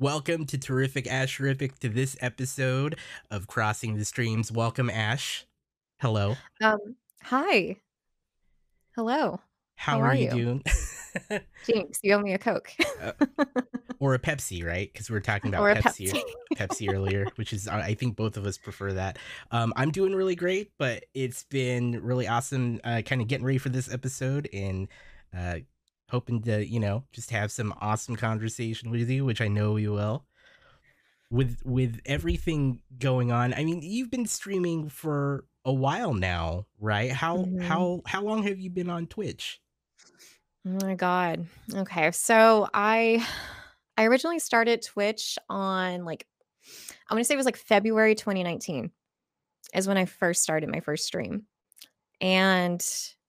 Welcome to TerrificAsheriffic to this episode of Crossing the Streams. Welcome, Ash. Hello. Um, hi. Hello. How, How are, are you doing? Jinx, you owe me a Coke. or a Pepsi, right? Because we were talking about Pepsi, Pepsi. Pepsi earlier, which is I think both of us prefer that. Um, I'm doing really great, but it's been really awesome. Uh, kind of getting ready for this episode and uh, hoping to you know just have some awesome conversation with you, which I know you will. With with everything going on, I mean, you've been streaming for a while now, right? How Mhm. how how long have you been on Twitch? Oh my god. Okay. So I I originally started Twitch on like I want to say it was like February 2019 is when I first started my first stream. And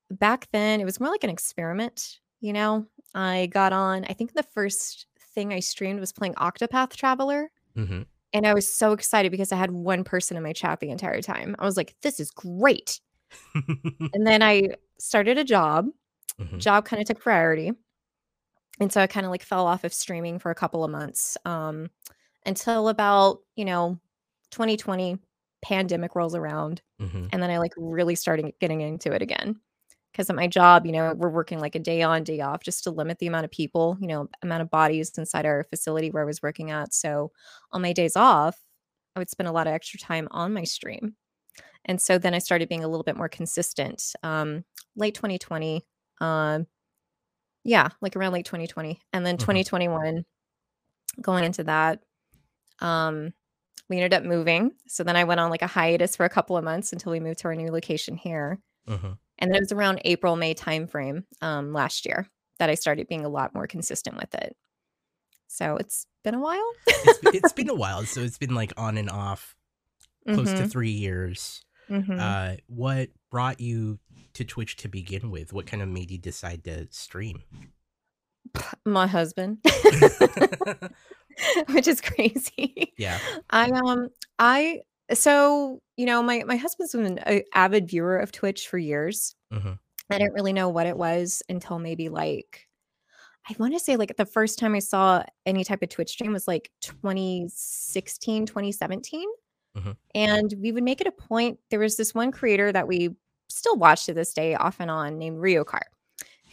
back then it was more like an experiment, you know. I got on, I think the first thing I streamed was playing Octopath Traveler. Mm-hmm. And I was so excited because I had one person in my chat the entire time. I was like, this is great. And then I started a job. Mhm. Job kind of took priority. And so I kind of like fell off of streaming for a couple of months um, until about, you know, 2020 pandemic rolls around. hmm And then I like really started getting into it again. Because at my job, you know, we're working like a day on, day off just to limit the amount of people, you know, amount of bodies inside our facility where I was working at. So on my days off, I would spend a lot of extra time on my stream. And so then I started being a little bit more consistent. Um, late 2020. Um, yeah, like around late 2020. And then Mhm. 2021, going into that, um, we ended up moving. So then I went on like a hiatus for a couple of months until we moved to our new location here. hmm And then it was around April, May timeframe um, last year that I started being a lot more consistent with it. So it's been a while. it's, it's been a while, so it's been like on and off, close to Mhm, three years. mhm. Uh, what brought you to Twitch to begin with? What kind of made you decide to stream? My husband, which is crazy. yeah. I um I so you know my my husband's been an avid viewer of Twitch for years. hmm I didn't really know what it was until maybe like I want to say like the first time I saw any type of Twitch stream was like 2016, 2017. Mhm. And we would make it a point. There was this one creator that we still watch to this day off and on named Ryukahr,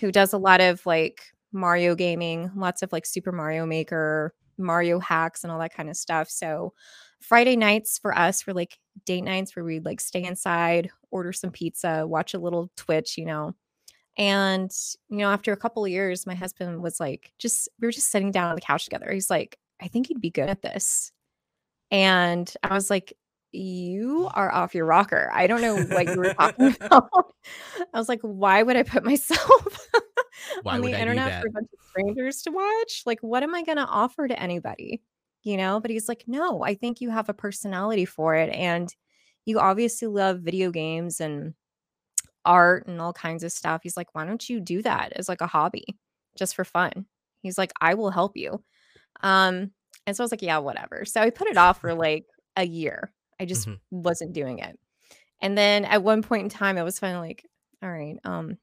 who does a lot of like Mario gaming, lots of like Super Mario Maker, Mario hacks, and all that kind of stuff. So Friday nights for us were like date nights where we'd like stay inside, order some pizza, watch a little Twitch, you know. And, you know, after a couple of years, my husband was like, just, we were just sitting down on the couch together. He's like, I think you'd be good at this. And I was like, you are off your rocker. I don't know what you were talking about. I was like, why would I put myself on the I internet for a bunch of strangers to watch? Like, what am I going to offer to anybody? You know, but he's like, no, I think you have a personality for it. And you obviously love video games and art and all kinds of stuff. He's like, why don't you do that as like a hobby just for fun? He's like, I will help you. Um, and so I was like, yeah, whatever. So I put it off for like a year. I just Mhm. wasn't doing it. And then at one point in time, I was finally like, all right, um,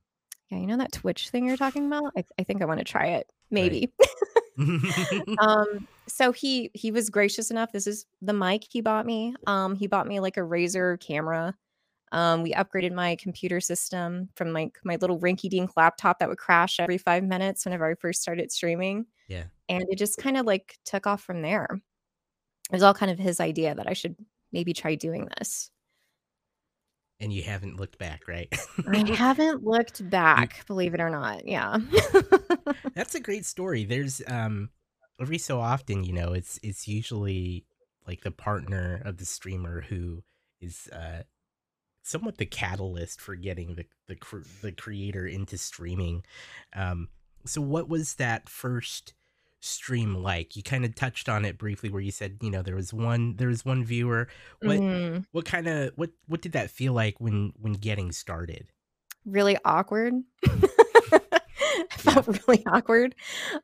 yeah, you know that Twitch thing you're talking about? I, I think I want to try it. Maybe. um, so he he was gracious enough. This is the mic he bought me. Um, he bought me like a Razer camera. Um, we upgraded my computer system from like my little rinky dink laptop that would crash every five minutes whenever I first started streaming. Yeah. And it just kind of like took off from there. It was all kind of his idea that I should maybe try doing this. and you haven't looked back, right? I haven't looked back, believe it or not. Yeah. That's a great story. There's um every so often, you know, it's it's usually like the partner of the streamer who is uh somewhat the catalyst for getting the the cr- the creator into streaming. Um so what was that first stream like? You kind of touched on it briefly where you said, you know, there was one there was one viewer. What Mhm. what kind of what what did that feel like when when getting started? really awkward. Felt really awkward.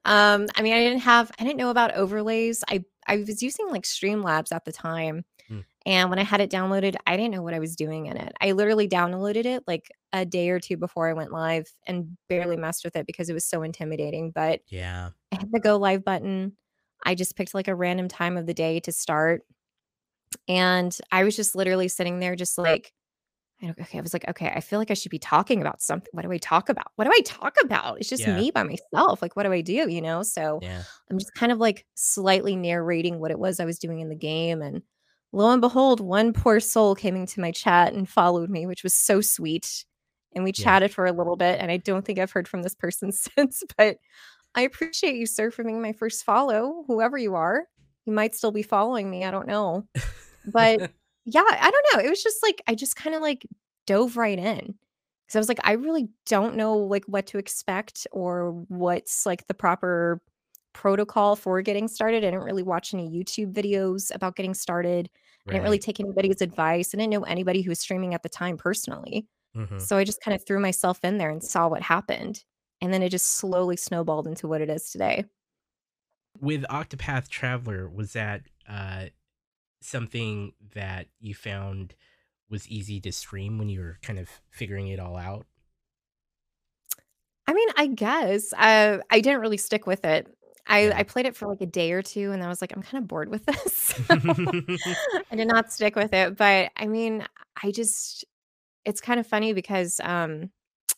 Um, I mean, I didn't have, I didn't know about overlays. I I was using like Streamlabs at the time, Mm. and when I had it downloaded, I didn't know what I was doing in it. I literally downloaded it like a day or two before I went live, and barely messed with it because it was so intimidating. But Yeah. I hit the go live button. I just picked like a random time of the day to start. And I was just literally sitting there, just like, okay, I was like, okay, I feel like I should be talking about something. What do I talk about? What do I talk about? It's just Yeah. me by myself. Like, what do I do? You know? So Yeah. I'm just kind of like slightly narrating what it was I was doing in the game. And lo and behold, one poor soul came into my chat and followed me, which was so sweet. And we Yeah. chatted for a little bit. And I don't think I've heard from this person since, but I appreciate you, sir, for being my first follow, whoever you are. You might still be following me. I don't know. But yeah, I don't know. It was just like I just kind of like dove right in because I was like, I really don't know like what to expect or what's like the proper protocol for getting started. I didn't really watch any YouTube videos about getting started. I didn't really take anybody's advice. I didn't know anybody who was streaming at the time personally. hmm So I just kind of threw myself in there and saw what happened. And then it just slowly snowballed into what it is today. With Octopath Traveler, was that uh, something that you found was easy to stream when you were kind of figuring it all out? I mean, I guess. Uh, I didn't really stick with it. I Yeah. I played it for like a day or two and I was like, I'm kind of bored with this. So I did not stick with it. But I mean, I just it's kind of funny because um,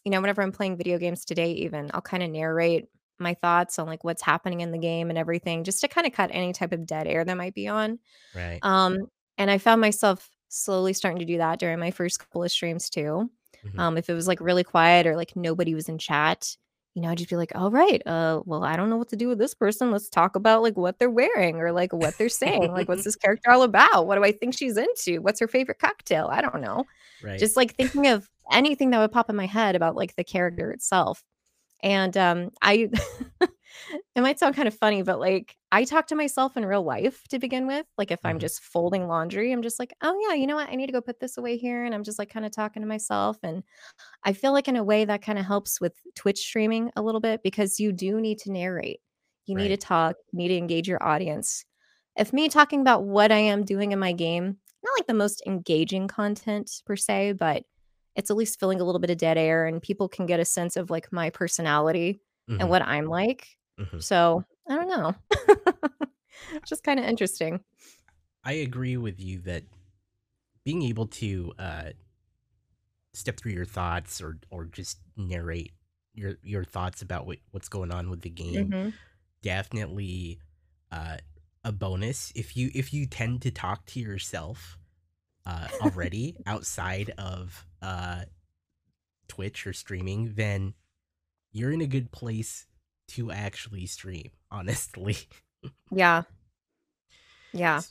you know, whenever I'm playing video games today, even I'll kind of narrate my thoughts on like what's happening in the game and everything, just to kind of cut any type of dead air that might be on. right. Um, and I found myself slowly starting to do that during my first couple of streams too. Mhm. Um, if it was like really quiet or like nobody was in chat, you know, I'd just be like, all right, uh, well, I don't know what to do with this person. Let's talk about like what they're wearing or like what they're saying. Like, what's this character all about? What do I think she's into? What's her favorite cocktail? I don't know. right. Just like thinking of anything that would pop in my head about like the character itself. And um, I, it might sound kind of funny, but like I talk to myself in real life to begin with. Like if I'm Mhm. just folding laundry, I'm just like, oh yeah, you know what? I need to go put this away here. And I'm just like kind of talking to myself. And I feel like in a way that kind of helps with Twitch streaming a little bit because you do need to narrate. You need to talk, you need to engage your audience. If me talking about what I am doing in my game, not like the most engaging content per se, but it's at least filling a little bit of dead air and people can get a sense of like my personality and Mhm. what I'm like. Mhm. So I don't know. Just kind of interesting. I agree with you that being able to uh, step through your thoughts or or just narrate your your thoughts about what, what's going on with the game hmm definitely uh, a bonus if you if you tend to talk to yourself uh, already outside of uh, Twitch or streaming, then you're in a good place to actually stream. Honestly, Yeah. Yeah.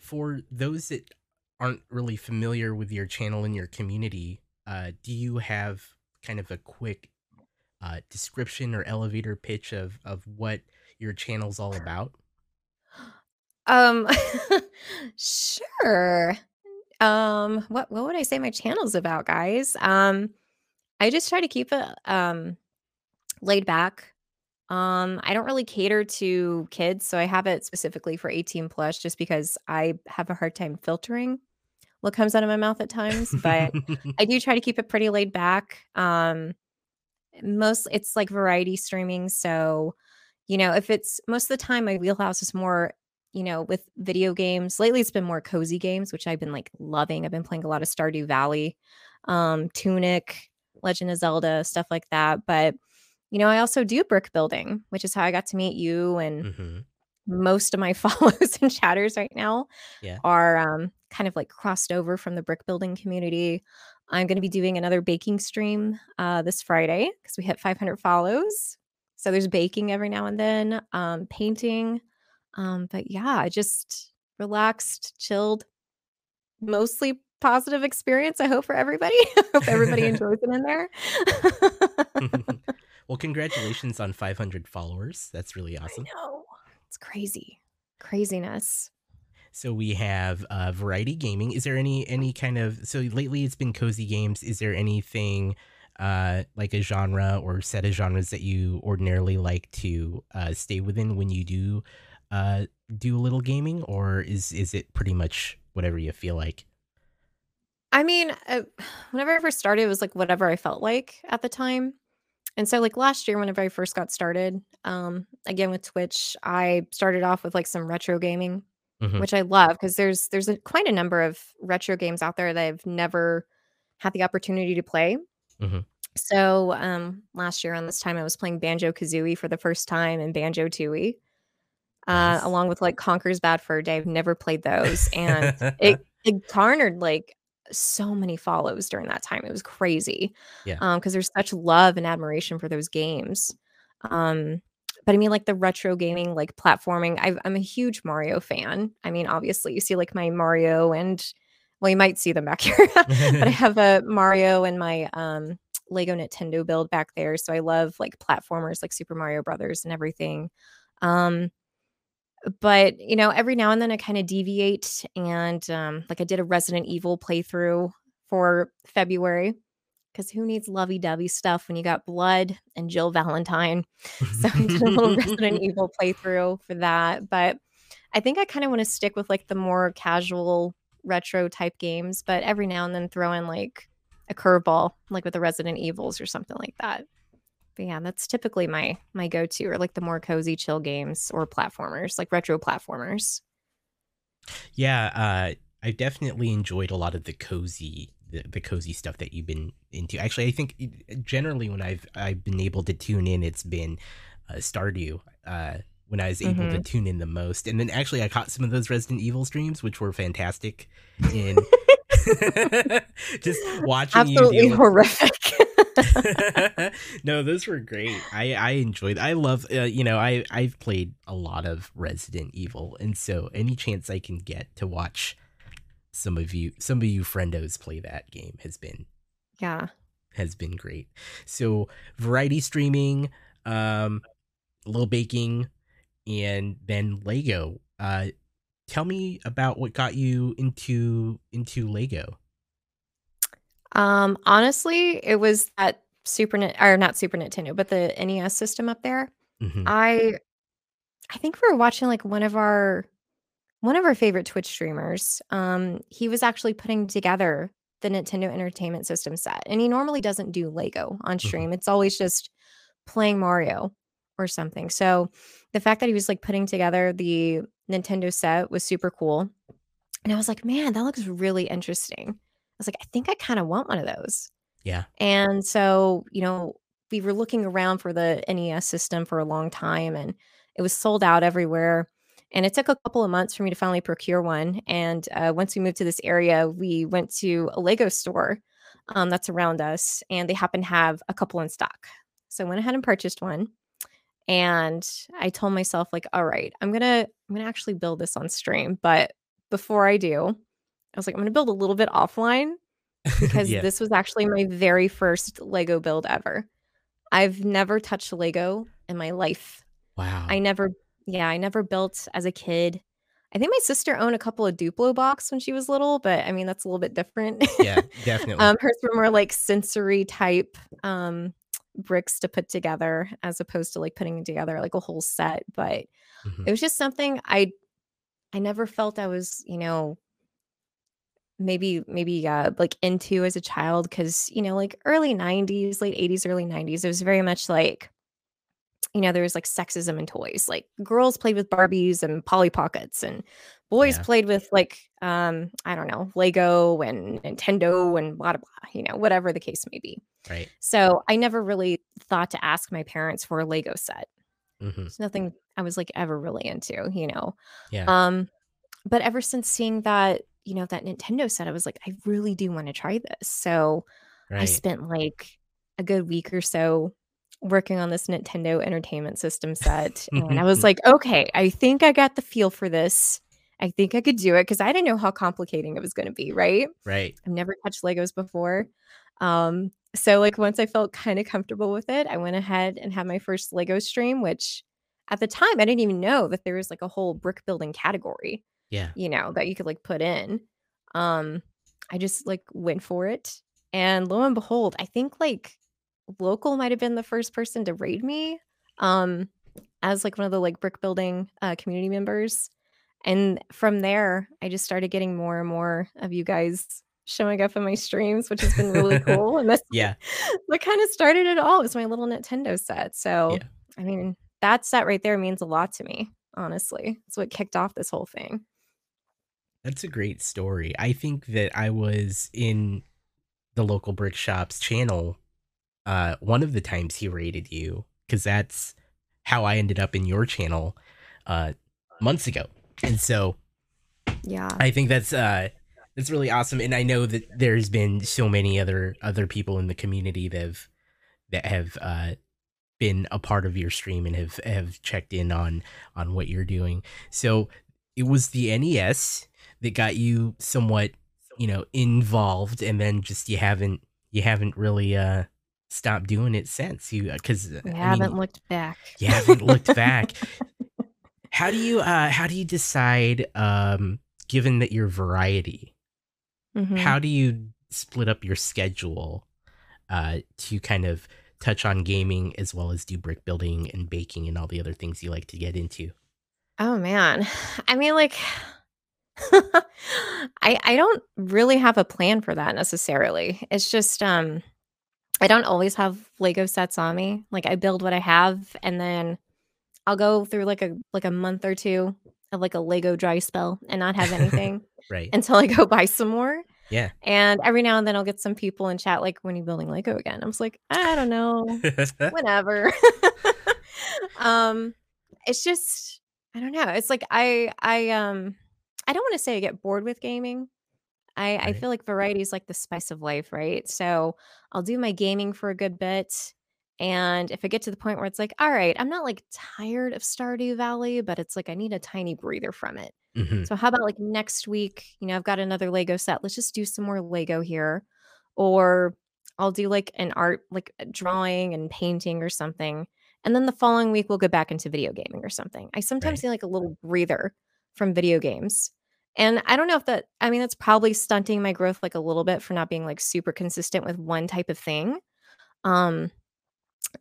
for those that aren't really familiar with your channel and your community, uh, do you have kind of a quick uh, description or elevator pitch of of what your channel's all about? Um sure. Um what what would I say my channel's about, guys? Um I just try to keep it um laid back. Um I don't really cater to kids, so I have it specifically for 18 plus just because I have a hard time filtering what comes out of my mouth at times, but I do try to keep it pretty laid back. Um most it's like variety streaming, so you know, if it's most of the time my wheelhouse is more, you know, with video games. Lately it's been more cozy games, which I've been like loving. I've been playing a lot of Stardew Valley, um, Tunic, Legend of Zelda, stuff like that. But you know, I also do brick building, which is how I got to meet you and hmm most of my follows and chatters right now Yeah. are um, kind of like crossed over from the brick building community. I'm going to be doing another baking stream uh, this Friday because we hit 500 follows. So there's baking every now and then, um, painting. Um, but yeah, I just relaxed, chilled, mostly positive experience. I hope for everybody. I hope everybody enjoys it in there. well, congratulations on 500 followers. That's really I awesome. know. It's crazy. Craziness. So we have uh, variety gaming. Is there any any kind of so lately it's been cozy games? Is there anything uh, like a genre or set of genres that you ordinarily like to uh, stay within when you do uh, do a little gaming, or is is it pretty much whatever you feel like? I mean, uh, whenever I first started, it was like whatever I felt like at the time. and so like last year whenever I first got started, um, again with Twitch, I started off with like some retro gaming, hmm which I love because there's there's a, quite a number of retro games out there that I've never had the opportunity to play. hmm So um, last year on this time, I was playing Banjo Kazooie for the first time and Banjo Tooie, uh, Nice. along with like Conker's Bad Fur Day. I've never played those, and it it garnered like so many follows during that time. It was crazy yeah. um, because there's such love and admiration for those games. Um, but I mean, like the retro gaming, like platforming. i I'm a huge Mario fan. I mean, obviously, you see like my Mario and well, you might see them back here, but I have a Mario and my um, Lego Nintendo build back there. So I love like platformers like Super Mario Brothers and everything. Um, but you know, every now and then I kind of deviate, and um, like I did a Resident Evil playthrough for February because who needs lovey-dovey stuff when you got blood and Jill Valentine? So I did a little Resident Evil playthrough for that. But I think I kind of want to stick with like the more casual retro type games, but every now and then throw in like a curveball, like with the Resident Evils or something like that. But yeah, that's typically my my go-to or like the more cozy chill games or platformers, like retro platformers. yeah, uh, I definitely enjoyed a lot of the cozy the, the cozy stuff that you've been into. Actually, I think generally when I've I've been able to tune in, it's been uh, Stardew. Uh, when I was able to Mhm. tune in the most, and then actually I caught some of those Resident Evil streams, which were fantastic. In just watching you Absolutely deal with horrific. no, those were great. I I enjoyed. I love. Uh, you know, I I've played a lot of Resident Evil, and so any chance I can get to watch some of you, some of you friendos play that game has been yeah. has been great. So variety streaming, um, a little baking, and then Lego. Uh, tell me about what got you into into Lego. Um, honestly, it was that Super or not Super Nintendo, but the NES system up there. hmm I I think we were watching like one of our one of our favorite Twitch streamers. Um, he was actually putting together the Nintendo Entertainment System set, and he normally doesn't do Lego on hmm stream. It's always just playing Mario or something. So the fact that he was like putting together the Nintendo set was super cool. And I was like, man, that looks really interesting. I was like, I think I kind of want one of those. Yeah. And so, you know, we were looking around for the NES system for a long time and it was sold out everywhere. And it took a couple of months for me to finally procure one. And uh, once we moved to this area, we went to a Lego store um, that's around us and they happen to have a couple in stock. So I went ahead and purchased one. And I told myself, like, all right, I'm gonna I'm gonna actually build this on stream. But before I do, I was like, I'm gonna build a little bit offline because yeah. this was actually my very first Lego build ever. I've never touched Lego in my life. Wow. I never, yeah, I never built as a kid. I think my sister owned a couple of Duplo box when she was little, but I mean that's a little bit different. Yeah. Definitely. um, hers were more like sensory type um, bricks to put together, as opposed to like putting together like a whole set. But Mhm. it was just something I I never felt I was, you know, maybe maybe uh like into as a child because you know like early 90s late 80s early 90s it was very much like you know there was like sexism in toys like girls played with barbies and polly pockets and boys Yeah. played with like um i don't know lego and nintendo and blah blah blah you know whatever the case may be Right. so i never really thought to ask my parents for a lego set hmm it's nothing i was like ever really into you know Yeah. um but ever since seeing that, you know, that Nintendo set, I was like, I really do want to try this. So I spent like a good week or so working on this Nintendo Entertainment System set. And I was like, okay, I think I got the feel for this. I think I could do it because I didn't know how complicating it was going to be, right? right. I've never touched Legos before. Um, so like once I felt kind of comfortable with it, I went ahead and had my first Lego stream, which at the time I didn't even know that there was like a whole brick building category Yeah. you know, that you could like put in. Um, I just like went for it. And lo and behold, I think like local might have been the first person to raid me um as like one of the like brick building uh community members. And from there, I just started getting more and more of you guys showing up in my streams, which has been really cool. And that's Yeah. what kind of started it all was my little Nintendo set. So, Yeah. I mean, that set right there means a lot to me, honestly. It's what kicked off this whole thing. That's a great story. I think that I was in the local brick shop's channel uh one of the times he rated you cuz that's how I ended up in your channel uh months ago. And so Yeah. I think that's uh that's really awesome and I know that there's been so many other other people in the community that have that have uh been a part of your stream and have have checked in on on what you're doing. So it was the NES that got you somewhat, you know, involved and then just you haven't you haven't really uh stopped doing it since you cuz I I haven't mean, looked back. you haven't looked back. How do you uh how do you decide um given that you're variety, Mhm. how do you split up your schedule uh to kind of touch on gaming as well as do brick building and baking and all the other things you like to get into? Oh man. I mean like I I don't really have a plan for that necessarily. It's just um I don't always have Lego sets on me. Like I build what I have and then I'll go through like a like a month or two of like a Lego dry spell and not have anything Right. until I go buy some more. Yeah. And every now and then I'll get some people in chat like when you building Lego again. I'm just like, I don't know. whatever. um it's just I don't know. It's like I I um I don't want to say I get bored with gaming. I I feel like variety is like the spice of life, right? So I'll do my gaming for a good bit. And if I get to the point where it's like, all right, I'm not like tired of Stardew Valley, but it's like I need a tiny breather from it. Mhm. So how about like next week, you know, I've got another Lego set. Let's just do some more Lego here. Or I'll do like an art, like a drawing and painting or something. And then the following week we'll go back into video gaming or something. I sometimes Right. need like a little breather from video games. And I don't know if that I mean that's probably stunting my growth like a little bit for not being like super consistent with one type of thing. Um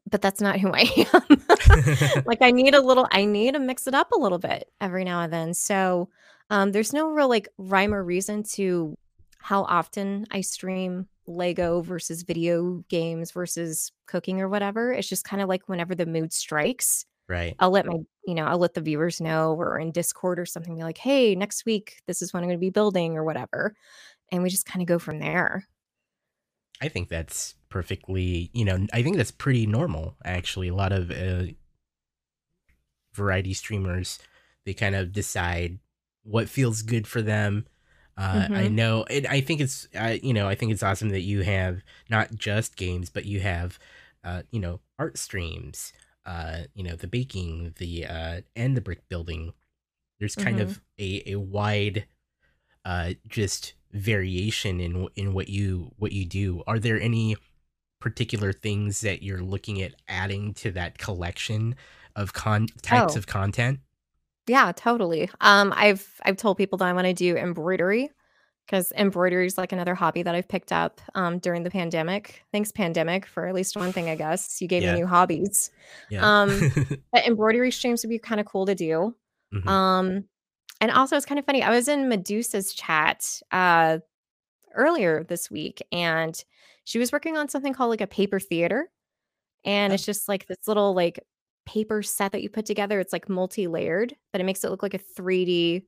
but that's not who I am. like I need a little I need to mix it up a little bit every now and then. So um there's no real like rhyme or reason to how often I stream Lego versus video games versus cooking or whatever. It's just kind of like whenever the mood strikes, right. I'll let my, you know, I'll let the viewers know or in Discord or something be like, "Hey, next week this is what I'm going to be building or whatever." And we just kind of go from there. I think that's perfectly, you know, I think that's pretty normal actually. A lot of uh, variety streamers, they kind of decide what feels good for them. Uh, I Mhm. know, and I think it's, uh, you know, I think it's awesome that you have not just games, but you have, uh, you know, art streams, uh, you know, the baking, the uh, and the brick building. There's kind Mhm. of a a wide, uh, just variation in in what you what you do. Are there any particular things that you're looking at adding to that collection of con types Oh. of content? Yeah, totally. Um, I've I've told people that I want to do embroidery because embroidery is like another hobby that I've picked up um, during the pandemic. Thanks, pandemic, for at least one thing. I guess you gave Yeah. me new hobbies. Yeah. Um, but embroidery streams would be kind of cool to do. Mhm. Um, and also, it's kind of funny. I was in Medusa's chat uh, earlier this week, and she was working on something called like a paper theater, and Oh. it's just like this little like paper set that you put together. It's like multi-layered, but it makes it look like a 3D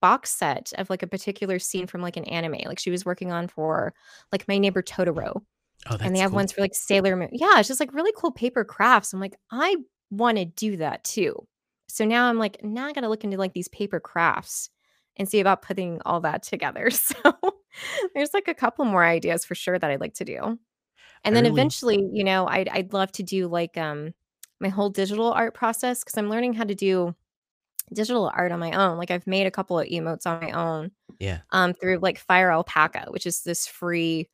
box set of like a particular scene from like an anime. Like she was working on for like My Neighbor Totoro, oh, that's and they have cool. ones for like Sailor Moon. Yeah, it's just like really cool paper crafts. I'm like, I want to do that too. So now I'm like, now I got to look into like these paper crafts and see about putting all that together. So there's like a couple more ideas for sure that I'd like to do. And then really eventually, you know, I'd I'd love to do like um my whole digital art process because I'm learning how to do digital art on my own. Like I've made a couple of emotes on my own yeah. um through like FireAlpaca, which is this free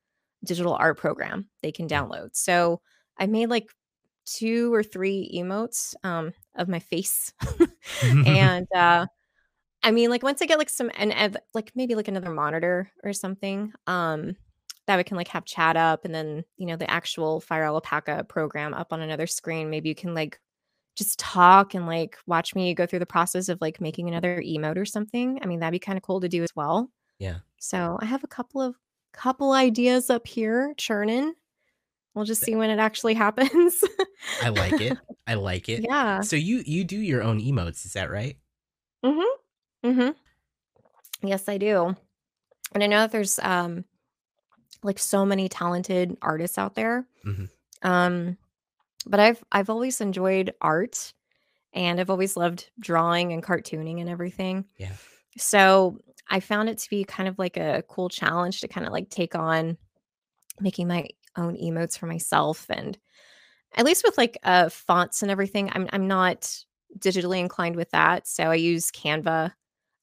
digital art program they can download. So I made like two or three emotes um of my face. and uh I mean like once I get like some and ev- like maybe like another monitor or something, um that we can like have chat up and then you know the actual FireAlpaca program up on another screen. Maybe you can like just talk and like watch me go through the process of like making another emote or something. I mean, that'd be kind of cool to do as well. yeah. So I have a couple of couple ideas up here churning. We'll just see when it actually happens. I like it. I like it. yeah. So you you do your own emotes, is that right? Mm-hmm. Mm-hmm. Yes, I do. And I know that there's um like so many talented artists out there. Mhm. Um, but I've I've always enjoyed art and I've always loved drawing and cartooning and everything. Yeah. So I found it to be kind of like a cool challenge to kind of like take on making my own emotes for myself and at least with like uh fonts and everything i'm i'm not digitally inclined with that so i use canva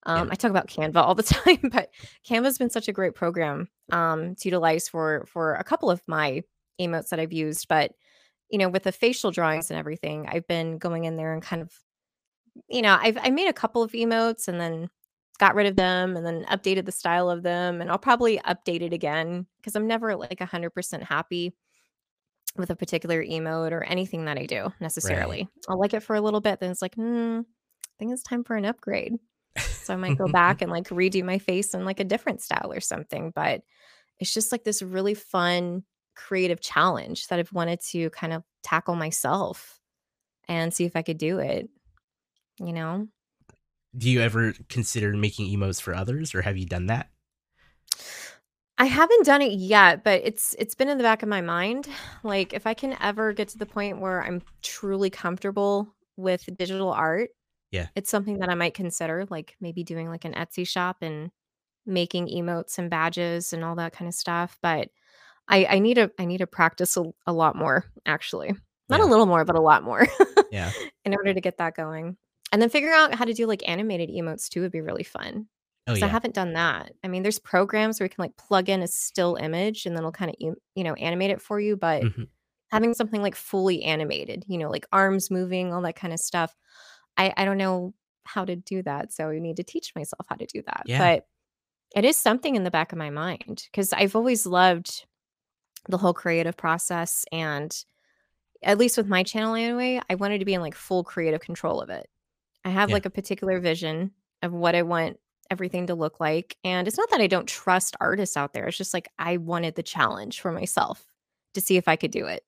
um, i talk about canva all the time but canva's been such a great program um, to utilize for for a couple of my emotes that i've used but you know with the facial drawings and everything i've been going in there and kind of you know i've i made a couple of emotes and then got rid of them and then updated the style of them and I'll probably update it again because I'm never like 100% happy with a particular emote or anything that I do necessarily. I'll like it for a little bit then it's like, "Hmm, I think it's time for an upgrade." So I might go back and like redo my face in like a different style or something, but it's just like this really fun creative challenge that I've wanted to kind of tackle myself and see if I could do it, you know? Do you ever consider making emotes for others or have you done that? I haven't done it yet, but it's it's been in the back of my mind. Like if I can ever get to the point where I'm truly comfortable with digital art, Yeah. it's something that I might consider, like maybe doing like an Etsy shop and making emotes and badges and all that kind of stuff. But I I need to I need to practice a, a lot more, actually. Not a little more, but a lot more Yeah. in order to get that going. And then figuring out how to do like animated emotes too would be really fun. Oh 'Cause I yeah. haven't done that. I mean, there's programs where you can like plug in a still image and then it'll kind of you know animate it for you. But Mhm. having something like fully animated, you know, like arms moving, all that kind of stuff, I I don't know how to do that. So I need to teach myself how to do that. Yeah. But it is something in the back of my mind because I've always loved the whole creative process and at least with my channel anyway, I wanted to be in like full creative control of it. I have Yeah. like a particular vision of what I want everything to look like. And it's not that I don't trust artists out there. It's just like I wanted the challenge for myself to see if I could do it.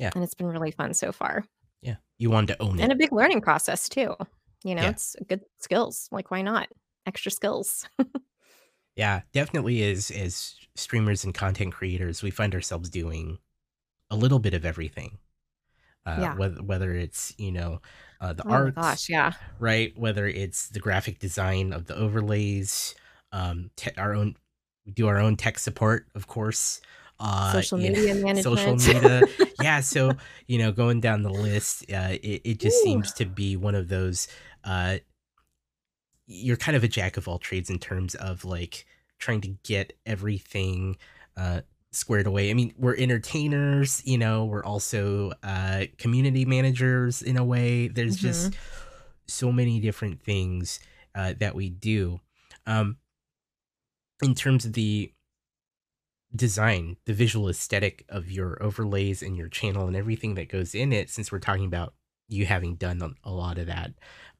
Yeah. And it's been really fun so far. Yeah. You wanted to own it. And a big learning process too. You know, Yeah. it's good skills. Like why not? Extra skills. Yeah, definitely as as streamers and content creators, we find ourselves doing a little bit of everything. Uh, Yeah. whether whether it's you know uh, the Oh gosh, yeah. right? Whether it's the graphic design of the overlays, um, te- our own we do our own tech support, of course. Uh, Social you know, media social media, yeah. So you know, going down the list, uh, it it just Ooh. seems to be one of those. Uh, you're kind of a jack of all trades in terms of like trying to get everything uh squared away. I mean, we're entertainers, you know, we're also uh community managers in a way. There's just so many different things uh that we do. Um in terms of the design, the visual aesthetic of your overlays and your channel and everything that goes in it since we're talking about you having done a- a lot of that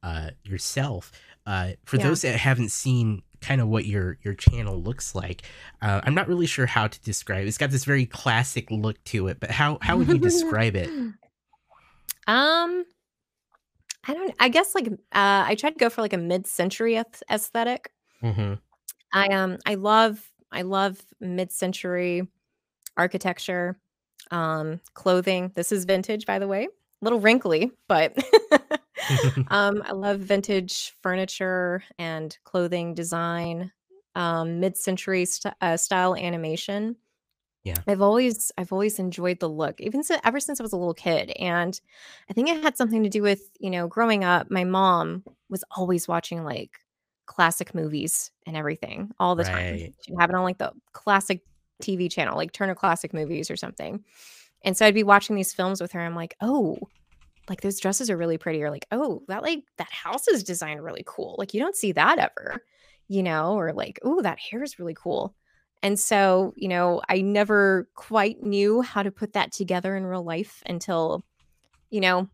uh yourself uh, for Yeah. those that haven't seen kind of what your your channel looks like, uh, I'm not really sure how to describe. it. It's got this very classic look to it, but how how would you describe it? Um, I don't. I guess like uh, I tried to go for like a mid-century aesthetic. hmm I um I love I love mid-century architecture, um, clothing. This is vintage, by the way. A little wrinkly, but um, I love vintage furniture and clothing design, um, mid-century st- uh, style animation. Yeah. I've always I've always enjoyed the look, even si- ever since I was a little kid, and I think it had something to do with you know growing up. My mom was always watching like classic movies and everything all the time. She'd have it on like the classic TV channel, like Turner Classic Movies or something. And so I'd be watching these films with her. I'm like, oh, like those dresses are really pretty, or like, oh, that like that house is designed really cool. Like you don't see that ever, you know, or like, oh, that hair is really cool. And so, you know, I never quite knew how to put that together in real life until, you know,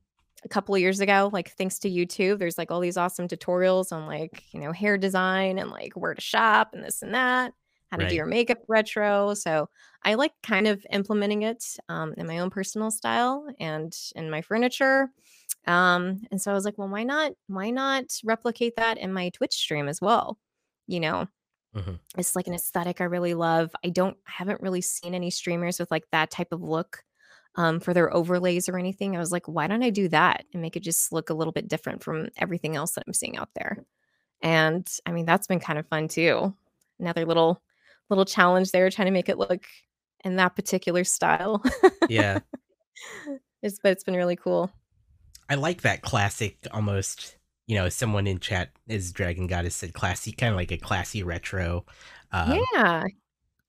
a couple of years ago, like thanks to YouTube, there's like all these awesome tutorials on like, you know, hair design and like where to shop and this and that. How to do your makeup retro. So I like kind of implementing it um, in my own personal style and in my furniture. Um, and so I was like, well, why not? Why not replicate that in my Twitch stream as well? You know, Mhm. it's like an aesthetic I really love. I don't I haven't really seen any streamers with like that type of look um, for their overlays or anything. I was like, why don't I do that and make it just look a little bit different from everything else that I'm seeing out there? And I mean, that's been kind of fun too. Another little little challenge there, trying to make it look in that particular style. Yeah. it's but it's been really cool. I like that classic almost, you know, someone in chat is Dragon Goddess said classy, kind of like a classy retro. Um, yeah.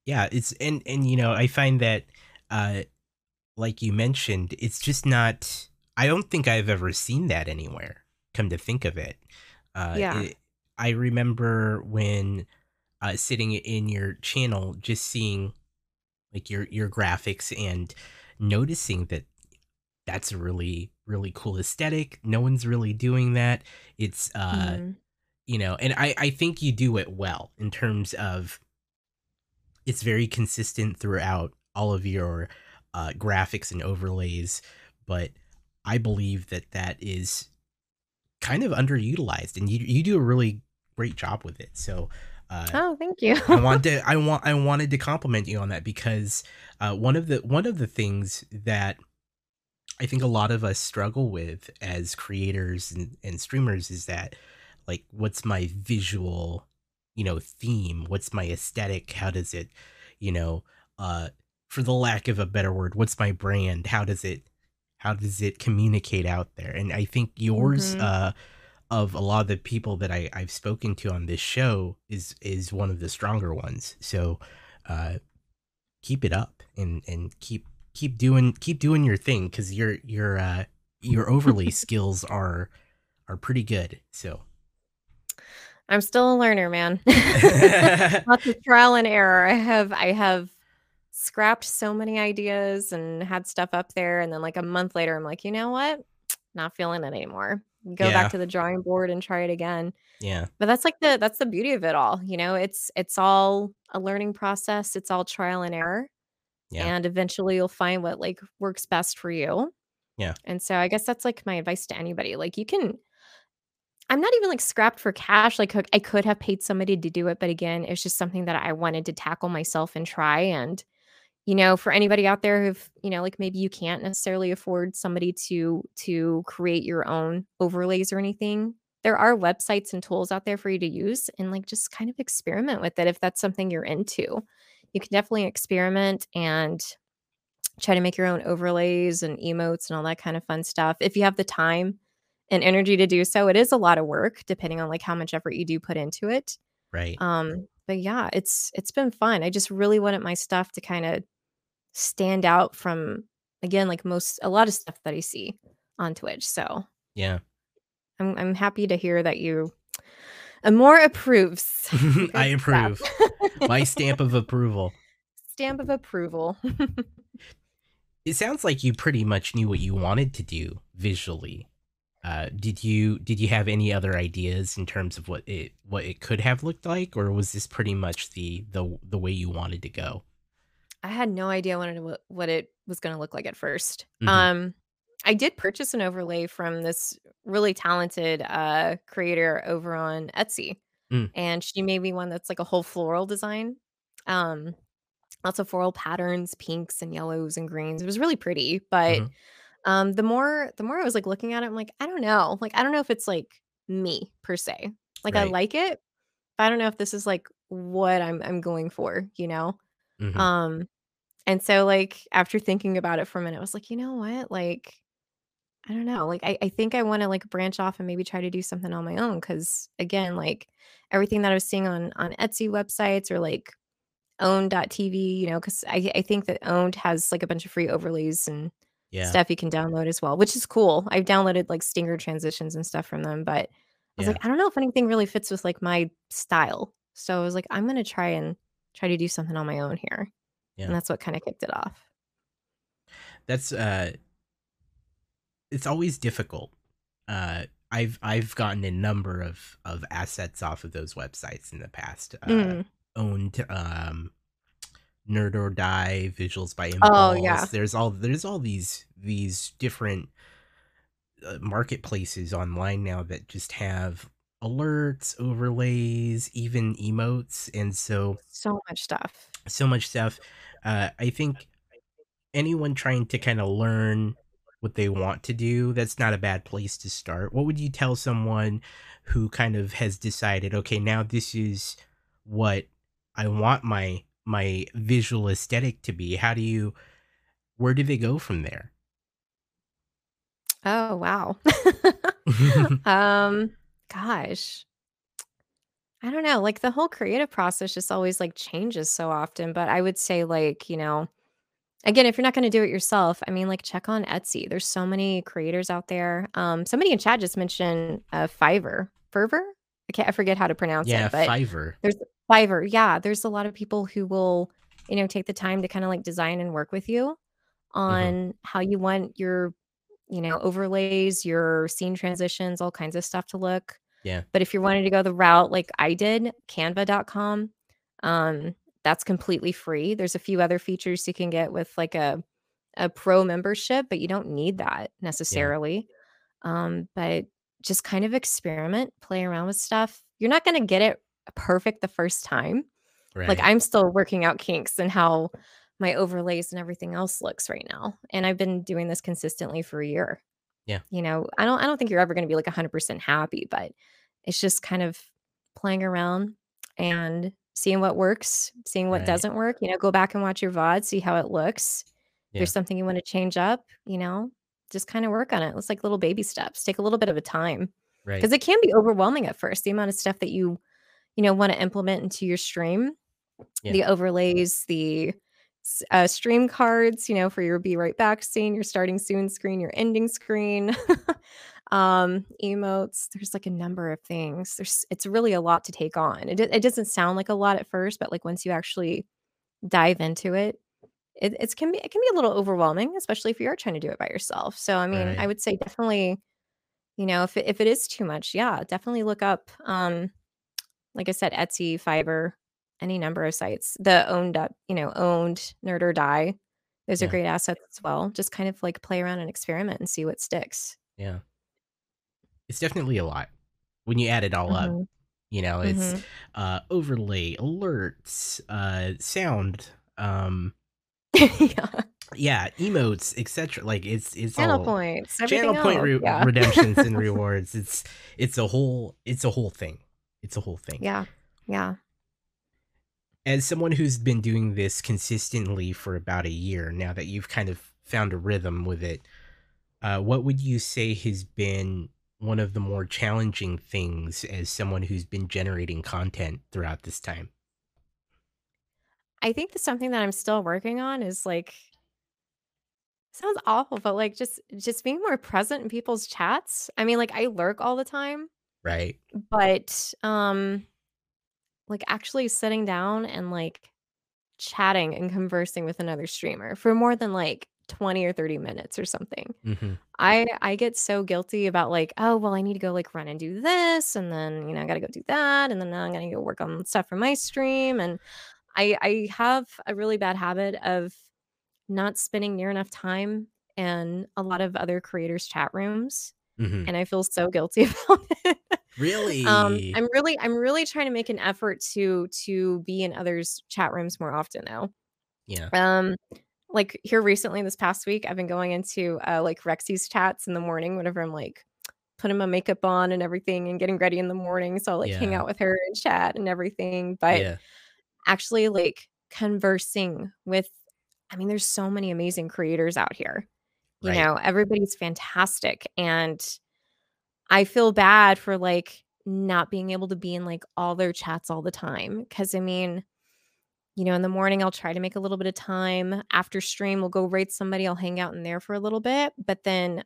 yeah, it's and and you know, I find that uh like you mentioned, it's just not I don't think I've ever seen that anywhere. Come to think of it. Uh Yeah. it- I remember when uh sitting in your channel just seeing like your your graphics and noticing that that's a really really cool aesthetic. No one's really doing that. It's uh Mhm. you know and i i think you do it well in terms of it's very consistent throughout all of your uh graphics and overlays but i believe that that is kind of underutilized and you you do a really great job with it so uh Oh, thank you. I want to I want I wanted to compliment you on that because uh, one of the one of the things that I think a lot of us struggle with as creators and, and streamers is that like what's my visual you know theme what's my aesthetic how does it you know uh for the lack of a better word what's my brand how does it how does it communicate out there and i think yours Mhm. uh of a lot of the people that I, I've spoken to on this show is is one of the stronger ones. So uh keep it up and and keep keep doing keep doing your thing because your your uh your overlay skills are are pretty good. So I'm still a learner, man. Lots of trial and error. I have I have scrapped so many ideas and had stuff up there and then like a month later I'm like, "You know what? Not feeling it anymore." Go Yeah. back to the drawing board and try it again. yeah, But that's like the that's the beauty of it all, you know? It's it's all a learning process. It's all trial and error. Yeah. And eventually you'll find what like works best for you. Yeah. And so I guess that's like my advice to anybody. Like you can I'm not even like scrapped for cash. Like I could have paid somebody to do it, but again, it's just something that I wanted to tackle myself and try. And you know, for anybody out there who've you know, like maybe you can't necessarily afford somebody to to create your own overlays or anything, there are websites and tools out there for you to use and like just kind of experiment with it if that's something you're into. You can definitely experiment and try to make your own overlays and emotes and all that kind of fun stuff. If you have the time and energy to do so, it is a lot of work depending on like how much effort you do put into it. right. Um, but yeah, it's it's been fun. I just really wanted my stuff to kind of stand out from again like most a lot of stuff that I see on Twitch. So yeah. I'm I'm happy to hear that you uh, Amore approves. I approve. My stamp of approval. Stamp of approval. It sounds like you pretty much knew what you wanted to do visually. Uh, did you did you have any other ideas in terms of what it what it could have looked like, or was this pretty much the the the way you wanted to go? I had no idea what it, what it was going to look like at 1st Mhm. Um, I did purchase an overlay from this really talented uh, creator over on Etsy, Mm. and she made me one that's like a whole floral design. Um, lots of floral patterns, pinks and yellows and greens. It was really pretty, but Mhm. Um, the more the more I was like looking at it, I'm like, I don't know, like I don't know if it's like me per se. Like I like it, but I don't know if this is like what I'm I'm going for, you know. Mhm. Um, and so like after thinking about it for a minute, I was like, you know what? Like, I don't know. Like I, I think I want to like branch off and maybe try to do something on my own. Cause again, like everything that I was seeing on on Etsy websites or like own3d.tv, you know, because I, I think that OWN3D has like a bunch of free overlays and yeah. stuff you can download as well, which is cool. I've downloaded like stinger transitions and stuff from them, but I was Yeah. like, I don't know if anything really fits with like my style. So I was like, I'm gonna try and try to do something on my own here. Yeah. And that's what kind of kicked it off. That's uh it's always difficult. Uh I've I've gotten a number of of assets off of those websites in the past. Uh Mm, OWN3D um Nerd or Die, Visuals by Oh, yeah. There's all there's all these these different uh, marketplaces online now that just have alerts, overlays, even emotes, and so So much stuff. so much stuff. Uh, I think anyone trying to kind of learn what they want to do, that's not a bad place to start. What would you tell someone who kind of has decided, okay, now this is what I want my my visual aesthetic to be? How do you where do they go from there? Oh, wow. Um, gosh. I don't know, like, the whole creative process just always, like, changes so often, but I would say, like, you know, again, if you're not gonna do it yourself, I mean, like, check on Etsy. There's so many creators out there. Um, somebody in chat just mentioned, uh, Fiverr. Fiverr? I can't I forget how to pronounce yeah, it, but Fiverr. there's Fiverr, yeah, there's a lot of people who will, you know, take the time to kinda, like, design and work with you hmm on how you want your, you know, overlays, your scene transitions, all kinds of stuff to look. Yeah, But if you're wanting to go the route like I did, canva.com, um, that's completely free. There's a few other features you can get with like a a pro membership, but you don't need that yeah, necessarily. Um, but just kind of experiment, play around with stuff. You're not going to get it perfect the first time. Like. I'm still working out kinks and how my overlays and everything else looks right now. And I've been doing this consistently for a year. Yeah, You know, I don't I don't think you're ever gonna be like 100% happy, but it's just kind of playing around and seeing what works, seeing what right. doesn't work, you know, go back and watch your VOD, see how it looks. If Yeah, there's something you wanna change up, you know, just kinda work on it. It's like little baby steps. Take a little bit of a time right. because it can be overwhelming at first, the amount of stuff that you, you know, wanna implement into your stream Yeah, the overlays, the uh, stream cards, you know, for your be right back scene, your starting soon screen, your ending screen, um, emotes. There's, like, a number of things. There's it's really a lot to take on. It it doesn't sound like a lot at first, but, like, once you actually dive into it, it it's can be it can be a little overwhelming, especially if you are trying to do it by yourself. So, I mean, I would say definitely, you know, if it if it is too much, yeah, definitely look up, um like I said, Etsy, Fiverr, any number of sites. The owned up, you know, OWN3D Nerd or Die. Those are great assets as well. Just kind of like play around and experiment and see what sticks. yeah. It's definitely a lot when you add it all up. Mhm. You know, it's Mhm. uh overlay, alerts, uh sound, um Yeah. yeah, emotes, etc. Like it's it's Channel all points, channel point re- Yeah. redemptions and rewards. It's it's a whole it's a whole thing. It's a whole thing. Yeah. Yeah. As someone who's been doing this consistently for about a year now that you've kind of found a rhythm with it, uh, what would you say has been one of the more challenging things as someone who's been generating content throughout this time? I think that something that I'm still working on is like sounds awful, but like just just being more present in people's chats. I mean, like I lurk all the time, Right? but um like actually sitting down and like chatting and conversing with another streamer for more than like 20 or 30 minutes or something. hmm I I get so guilty about like, oh, well, I need to go like run and do this and then, you know, I got to go do that and then now I'm going to go work on stuff for my stream and I I have a really bad habit of not spending near enough time in a lot of other creators chat rooms hmm and I feel so guilty about it. Um, Really? I'm really I'm really trying to make an effort to to be in others' chat rooms more often now. Yeah. Um, like here recently this past week, I've been going into uh like Rexy's chats in the morning whenever I'm like putting my makeup on and everything and getting ready in the morning. So I'll like hang out with her and chat and everything. But Yeah. actually like conversing with I mean, there's so many amazing creators out here. You Right. know, everybody's fantastic. And I feel bad for, like, not being able to be in, like, all their chats all the time. Because I mean, you know, in the morning, I'll try to make a little bit of time. After stream, we'll go rate somebody, I'll hang out in there for a little bit, but then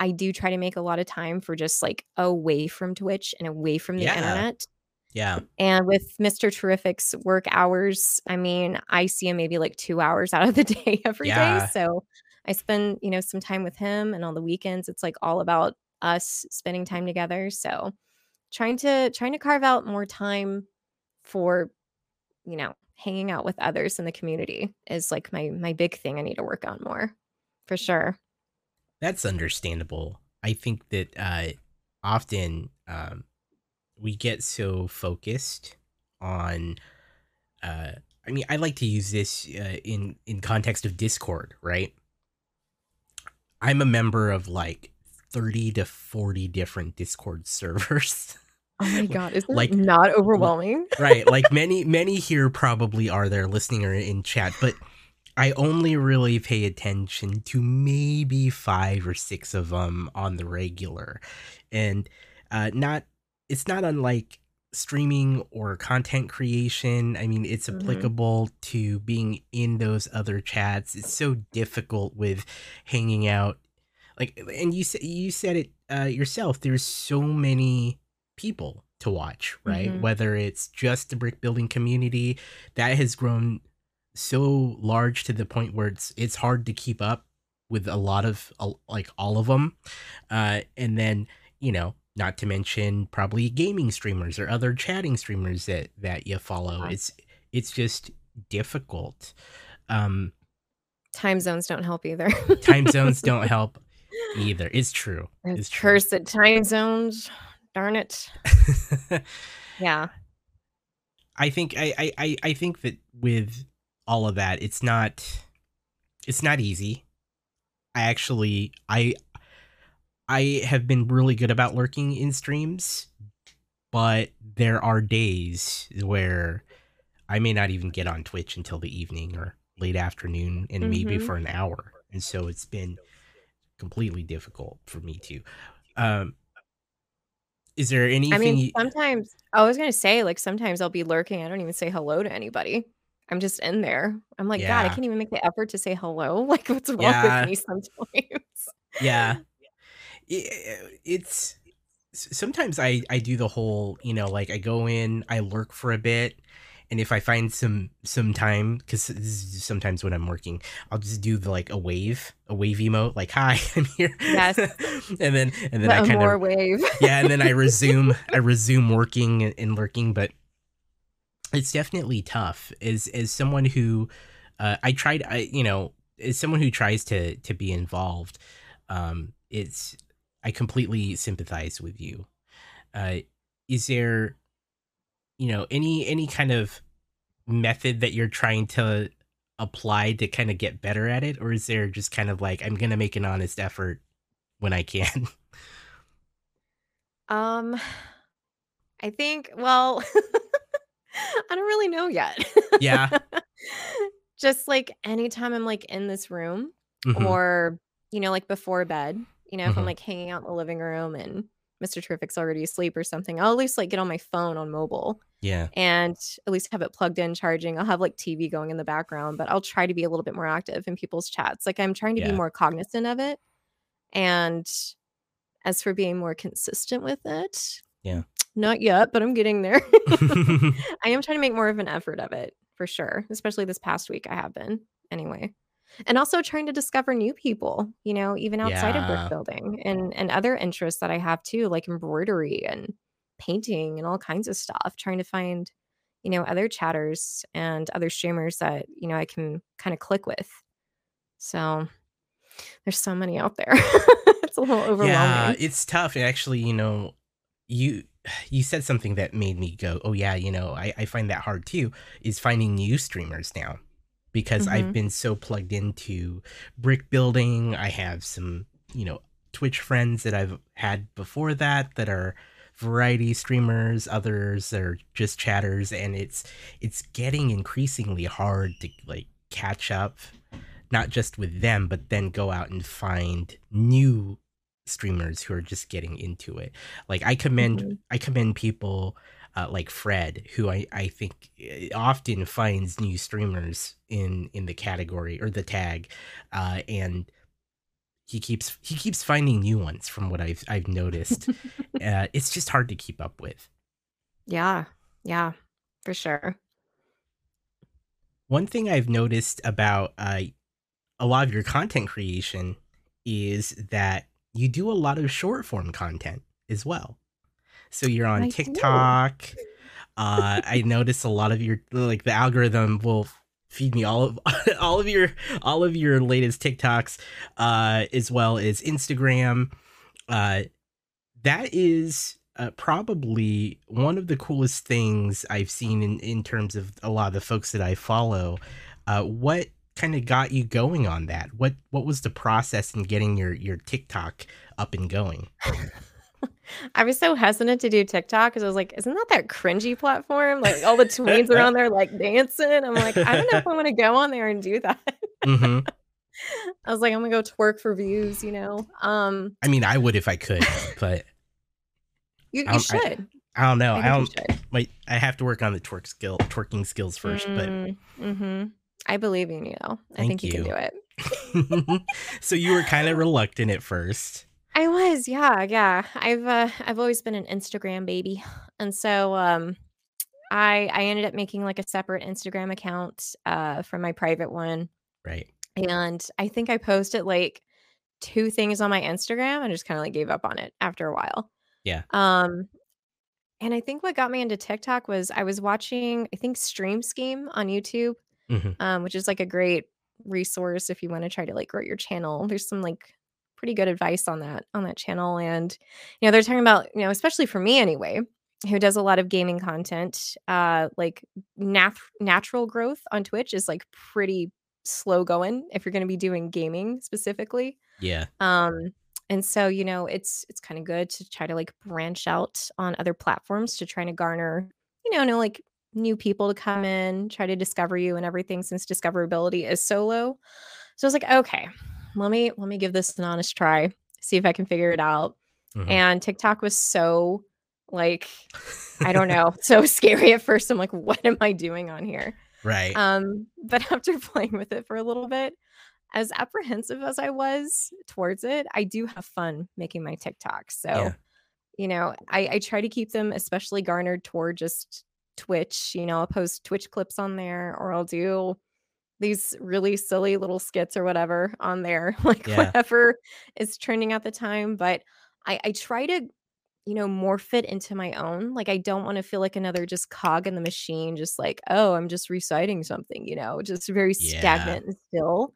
I do try to make a lot of time for just, like, away from Twitch and away from the Yeah. internet. Yeah. And with Mr. Terrific's work hours, I mean, I see him maybe, like, 2 hours out of the day every day, Yeah. so I spend, you know, some time with him, and on the weekends, it's, like, all about us spending time together, so trying to trying to carve out more time for you know, hanging out with others in the community is like my my big thing I need to work on more. For sure. That's understandable. I think that uh often um we get so focused on uh I mean I like to use this uh, in in context of Discord, right? I'm a member of like 30 to 40 different Discord servers. Oh my god, is like not overwhelming? right, like many many here probably are there listening or in chat, but I only really pay attention to maybe 5 or 6 of them on the regular. And uh not it's not unlike streaming or content creation. I mean, it's mm-hmm. applicable mm-hmm. to being in those other chats. It's so difficult with hanging out like and you said you said it uh, yourself there's so many people to watch, right? Mm-hmm. Whether it's just the brick building community that has grown so large to the point where it's it's hard to keep up with a lot of uh, like all of them. Uh and then, you know, not to mention probably gaming streamers or other chatting streamers that that you follow. It's it's just difficult. Um time zones don't help either. time zones don't help either. It's true. It's, true. cursed time zones darn it. yeah. I think I, I I think that with all of that, it's not it's not easy. I actually I I have been really good about lurking in streams, but there are days where I may not even get on Twitch until the evening or late afternoon and mm-hmm. maybe for an hour. And so it's been completely difficult for me to. Um, is there anything? I mean, sometimes I was gonna say, like, sometimes I'll be lurking. I don't even say hello to anybody. I'm just in there. I'm like, God, I can't even make the effort to say hello. Like, what's wrong Yeah. with me sometimes? Yeah. It's sometimes I I do the whole, you know, like I go in, I lurk for a bit, and if I find some some time, because sometimes when I'm working, I'll just do the like a wave, a wave emote, like "Hi, I'm here." Yes. and then and then I kind of wave. yeah, and then I resume I resume working and lurking, but it's definitely tough. As as someone who uh, I tried, I you know, as someone who tries to to be involved, um, it's I completely sympathize with you. Uh, is there you know any any kind of method that you're trying to apply to kind of get better at it or is there just kind of like i'm gonna make an honest effort when i can um i think well i don't really know yet yeah just like anytime i'm like in this room mm-hmm. or you know like before bed you know if mm-hmm. i'm like hanging out in the living room and Mr. Terrific's already asleep or something, I'll at least like get on my phone on mobile. Yeah. And at least have it plugged in charging. I'll have like TV going in the background, but I'll try to be a little bit more active in people's chats. Like I'm trying to yeah. be more cognizant of it. And as for being more consistent with it, yeah. Not yet, but I'm getting there. I am trying to make more of an effort of it for sure, especially this past week I have been. Anyway and also trying to discover new people you know even outside of brick building and and other interests that i have too like embroidery and painting and all kinds of stuff trying to find you know other chatters and other streamers that you know i can kind of click with. So there's so many out there. It's a little overwhelming. yeah it's tough actually you know you you said something that made me go oh yeah you know I, I find that hard too is finding new streamers now because mm-hmm. I've been so plugged into brick building. I have some, you know, Twitch friends that I've had before that that are variety streamers, others are just chatters, and it's it's getting increasingly hard to like catch up, not just with them, but then go out and find new streamers who are just getting into it. Like I commend mm-hmm. I commend people uh, like Fred, who I, I think eh, often finds new streamers in in the category or the tag, uh, and he keeps he keeps finding new ones from what I've I've noticed. uh, it's just hard to keep up with. Yeah, yeah, for sure. One thing I've noticed about uh, a lot of your content creation is that you do a lot of short form content as well. So you're on I TikTok. Uh, I notice a lot of your like the algorithm will feed me all of all of your all of your latest TikToks, uh, as well as Instagram. Uh, that is uh, probably one of the coolest things I've seen in in terms of a lot of the folks that I follow. Uh, what kind of got you going on that? What what was the process in getting your your TikTok up and going? I was so hesitant to do TikTok because I was like, isn't that that cringy platform? Like all the tweens are on there like dancing. I'm like, I don't know if I want to go on there and do that. hmm I was like, I'm gonna go twerk for views, you know. Um, I mean, I would if I could, but you, you Um, I- should. I don't know. I I, don't. Wait, I have to work on the twerk skill, twerking skills first. Mm-hmm. I believe in you. I Thank think you, can do it. So you were kind of reluctant at first, I was, yeah, yeah. I've uh, I've always been an Instagram baby, and so um, I I ended up making like a separate Instagram account uh from my private one, right? and I think I posted like two things on my Instagram and just kind of like gave up on it after a while. Yeah. Um, and I think what got me into TikTok was I was watching I think Stream Scheme on YouTube, hmm um, which is like a great resource if you want to try to like grow your channel. There's some like pretty good advice on that on that channel, and you know they're talking about you know especially for me anyway, who does a lot of gaming content, uh, like nat- natural growth on Twitch is like pretty slow going if you're going to be doing gaming specifically. Yeah. Um, and so you know it's it's kind of good to try to like branch out on other platforms to try to garner you know no like new people to come in try to discover you and everything since discoverability is so low so i was like okay let me let me give this an honest try see if i can figure it out Mhm. and tiktok was so like i don't know so scary at first i'm like what am i doing on here Right. um, but after playing with it for a little bit, as apprehensive as I was towards it, I do have fun making my TikToks. So, Yeah. you know, I, I try to keep them especially garnered toward just Twitch. You know, I'll post Twitch clips on there or I'll do these really silly little skits or whatever on there, like Yeah. whatever is trending at the time. But I, I try to, you know, morph it into my own. Like I don't want to feel like another just cog in the machine, just like, oh, I'm just reciting something, you know, just very Yeah. stagnant and still.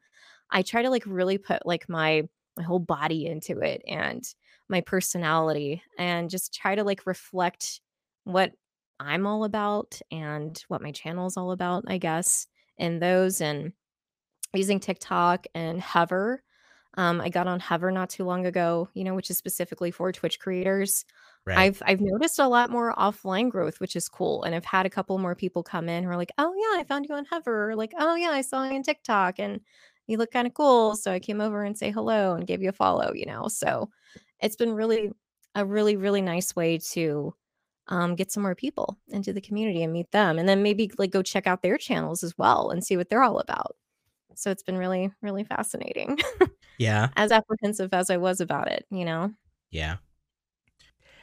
I try to like really put like my my whole body into it and my personality and just try to like reflect what I'm all about and what my channel is all about, I guess, in those and using TikTok and Hover. Um, I got on Hover not too long ago, you know, which is specifically for Twitch creators. Right. I've I've noticed a lot more offline growth, which is cool. And I've had a couple more people come in who are like, "Oh yeah, I found you on Hover," or like, "Oh yeah, I saw you on TikTok, and you look kind of cool, so I came over and say hello and gave you a follow." You know, so it's been really a really really nice way to um, get some more people into the community and meet them, and then maybe like go check out their channels as well and see what they're all about. So it's been really really fascinating. yeah. as apprehensive as I was about it, you know. Yeah.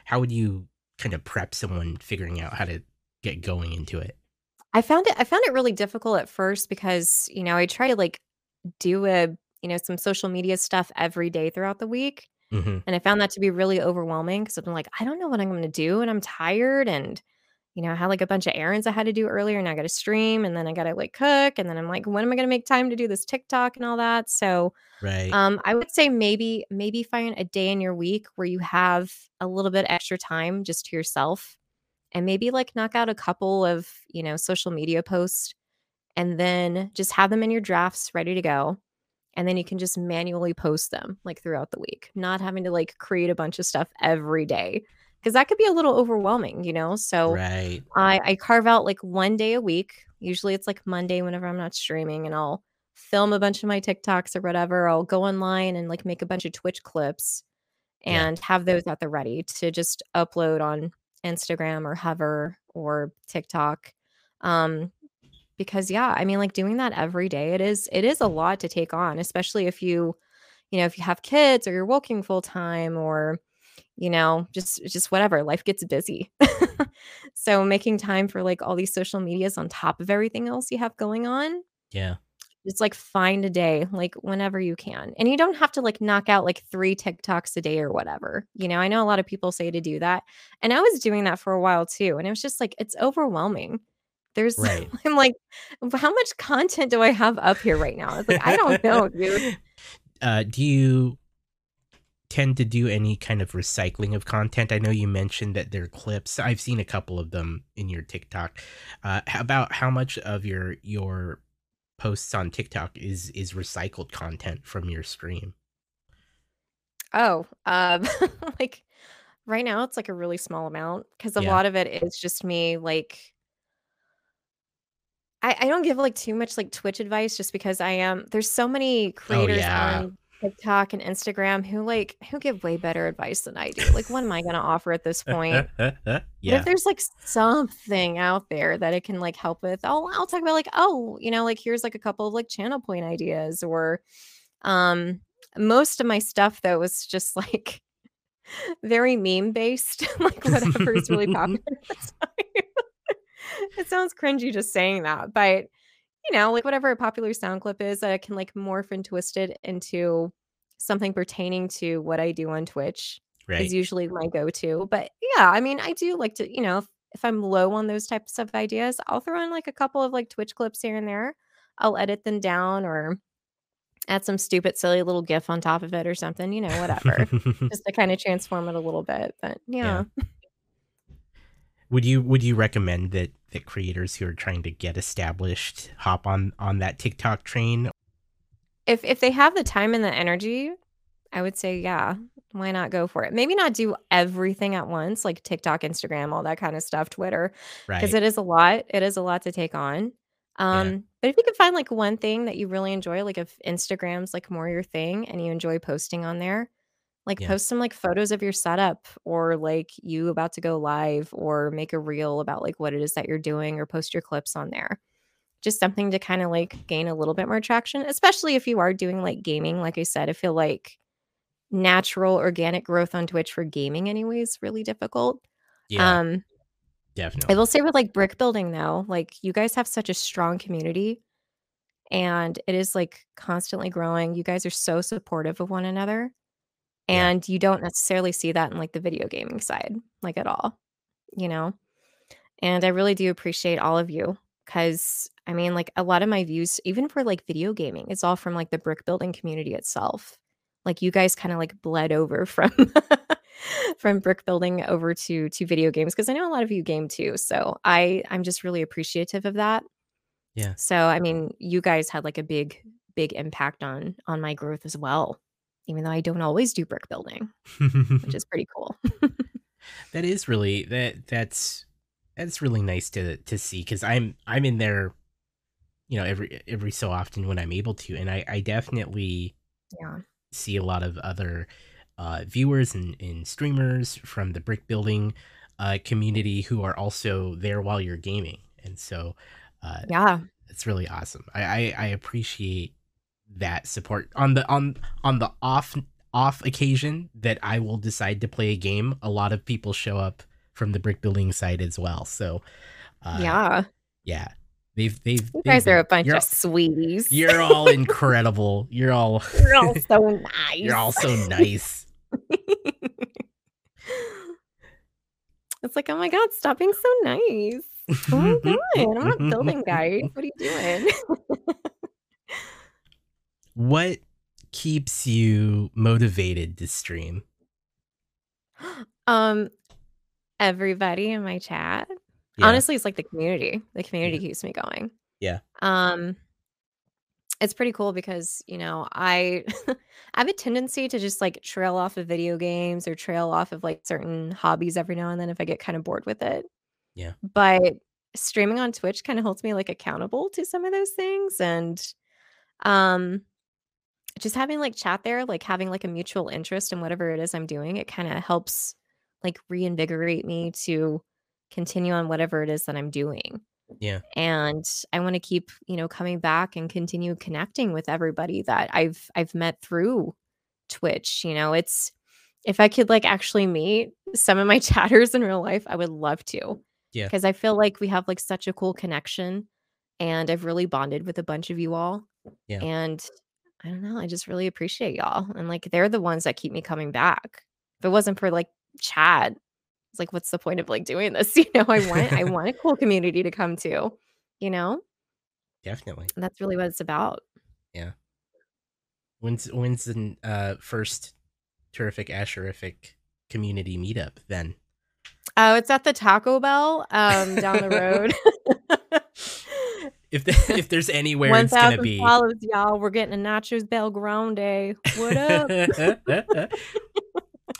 How would you kind of prep someone figuring out how to get going into it? I found it I found it really difficult at first because, you know, I try to like do a, you know, some social media stuff every day throughout the week. Hmm And I found that to be really overwhelming because I'm like, I don't know what I'm going to do. And I'm tired. And, you know, I had like a bunch of errands I had to do earlier and I got to stream and then I got to like cook. And then I'm like, when am I going to make time to do this TikTok and all that? So, Right. um, I would say maybe, maybe find a day in your week where you have a little bit extra time just to yourself and maybe like knock out a couple of, you know, social media posts and then just have them in your drafts ready to go and then you can just manually post them like throughout the week not having to like create a bunch of stuff every day because that could be a little overwhelming you know so right. I, I carve out like one day a week usually it's like monday whenever i'm not streaming and i'll film a bunch of my tiktoks or whatever i'll go online and like make a bunch of twitch clips Yeah. and have those at the ready to just upload on instagram or hover or tiktok um because yeah i mean like doing that every day it is it is a lot to take on especially if you you know if you have kids or you're working full time or you know just just whatever life gets busy so making time for like all these social medias on top of everything else you have going on Yeah. It's like find a day, like whenever you can. And you don't have to like knock out like three TikToks a day or whatever. You know, I know a lot of people say to do that. And I was doing that for a while too. And it was just like, it's overwhelming. There's, Right. I'm like, how much content do I have up here right now? It's like, I don't know, dude. uh, do you tend to do any kind of recycling of content? I know you mentioned that there are clips. I've seen a couple of them in your TikTok. Uh, how about how much of your your posts on TikTok is is recycled content from your stream? Oh, um, like right now it's like a really small amount because a Yeah. lot of it is just me like I, I don't give like too much like Twitch advice just because I am there's so many Oh creators yeah. on TikTok and Instagram who like who give way better advice than I do. Like what am I gonna offer at this point? yeah. But if there's like something out there that it can like help with, I'll I'll talk about like, oh, you know, like here's like a couple of like channel point ideas or um most of my stuff though was just like very meme based, like whatever is really popular at the time. It sounds cringy just saying that, but you know, like whatever a popular sound clip is that I can like morph and twist it into something pertaining to what I do on Twitch is usually my go-to. But yeah, I mean, I do like to, you know, if, if I'm low on those types of ideas, I'll throw in like a couple of like Twitch clips here and there. I'll edit them down or add some stupid, silly little GIF on top of it or something, you know, whatever, just to kind of transform it a little bit. But yeah. yeah. Would you would you recommend that that creators who are trying to get established hop on on that TikTok train? If if they have the time and the energy, I would say, yeah, why not go for it? Maybe not do everything at once, like TikTok, Instagram, all that kind of stuff, Twitter, because Right. it is a lot. It is a lot to take on. Yeah. Um, but if you can find like one thing that you really enjoy, like if Instagram's like more your thing and you enjoy posting on there, like Yeah. post some like photos of your setup or like you about to go live or make a reel about like what it is that you're doing or post your clips on there just something to kind of like gain a little bit more traction, especially if you are doing like gaming. Like I said, I feel like natural organic growth on Twitch for gaming anyway is really difficult. Yeah. Um, definitely. I Definitely. will say with like brick building though, like you guys have such a strong community and it is like constantly growing. You guys are so supportive of one another. Yeah. And you don't necessarily see that in like the video gaming side, like at all, you know? And I really do appreciate all of you because I mean, like a lot of my views, even for like video gaming, it's all from like the brick building community itself. Like you guys kind of like bled over from from brick building over to to video games because I know a lot of you game too. So I I'm just really appreciative of that. Yeah. So I mean, you guys had like a big big impact on on my growth as well. Even though I don't always do brick building, which is pretty cool. that is really that that's that's really nice to to see because I'm I'm in there, you know, every every so often when I'm able to, and I I definitely Yeah. see a lot of other uh, viewers and, and streamers from the brick building uh, community who are also there while you're gaming, and so uh, Yeah. it's really awesome. I, I I appreciate that support on the on on the off off occasion that I will decide to play a game. A lot of people show up from the brick building side as well. So uh, Yeah. yeah, they've they've You they've guys are a bunch of sweeties. you're all incredible. You're all You're all so nice. you're all so nice. it's like, oh my god, stop being so nice. Oh my god, I'm not building guys. What are you doing? What keeps you motivated to stream? um, everybody in my chat. Yeah. Honestly, it's like the community. The community keeps me going. Yeah. Um, it's pretty cool because you know I I have a tendency to just like trail off of video games or trail off of like certain hobbies every now and then if I get kind of bored with it. Yeah. But streaming on Twitch kind of holds me like accountable to some of those things and um just having like chat there, like having like a mutual interest in whatever it is I'm doing, it kind of helps like reinvigorate me to continue on whatever it is that I'm doing. Yeah. And I want to keep, you know, coming back and continue connecting with everybody that I've I've met through Twitch. You know, it's if I could like actually meet some of my chatters in real life, I would love to. Yeah. Because I feel like we have like such a cool connection and I've really bonded with a bunch of you all. Yeah. And I don't know, I just really appreciate y'all, and, like, they're the ones that keep me coming back. If it wasn't for, like, Chad, it's like, what's the point of, like, doing this? You know, I want I want a cool community to come to, you know? Definitely. And that's really what it's about. Yeah. When's when's the uh, first TerrificAsheriffic community meetup then? Oh, it's at the Taco Bell, um, down the road. If the, if there's anywhere it's gonna 1,000 be. follows, y'all. We're getting a Nachos Bel Grande. What up?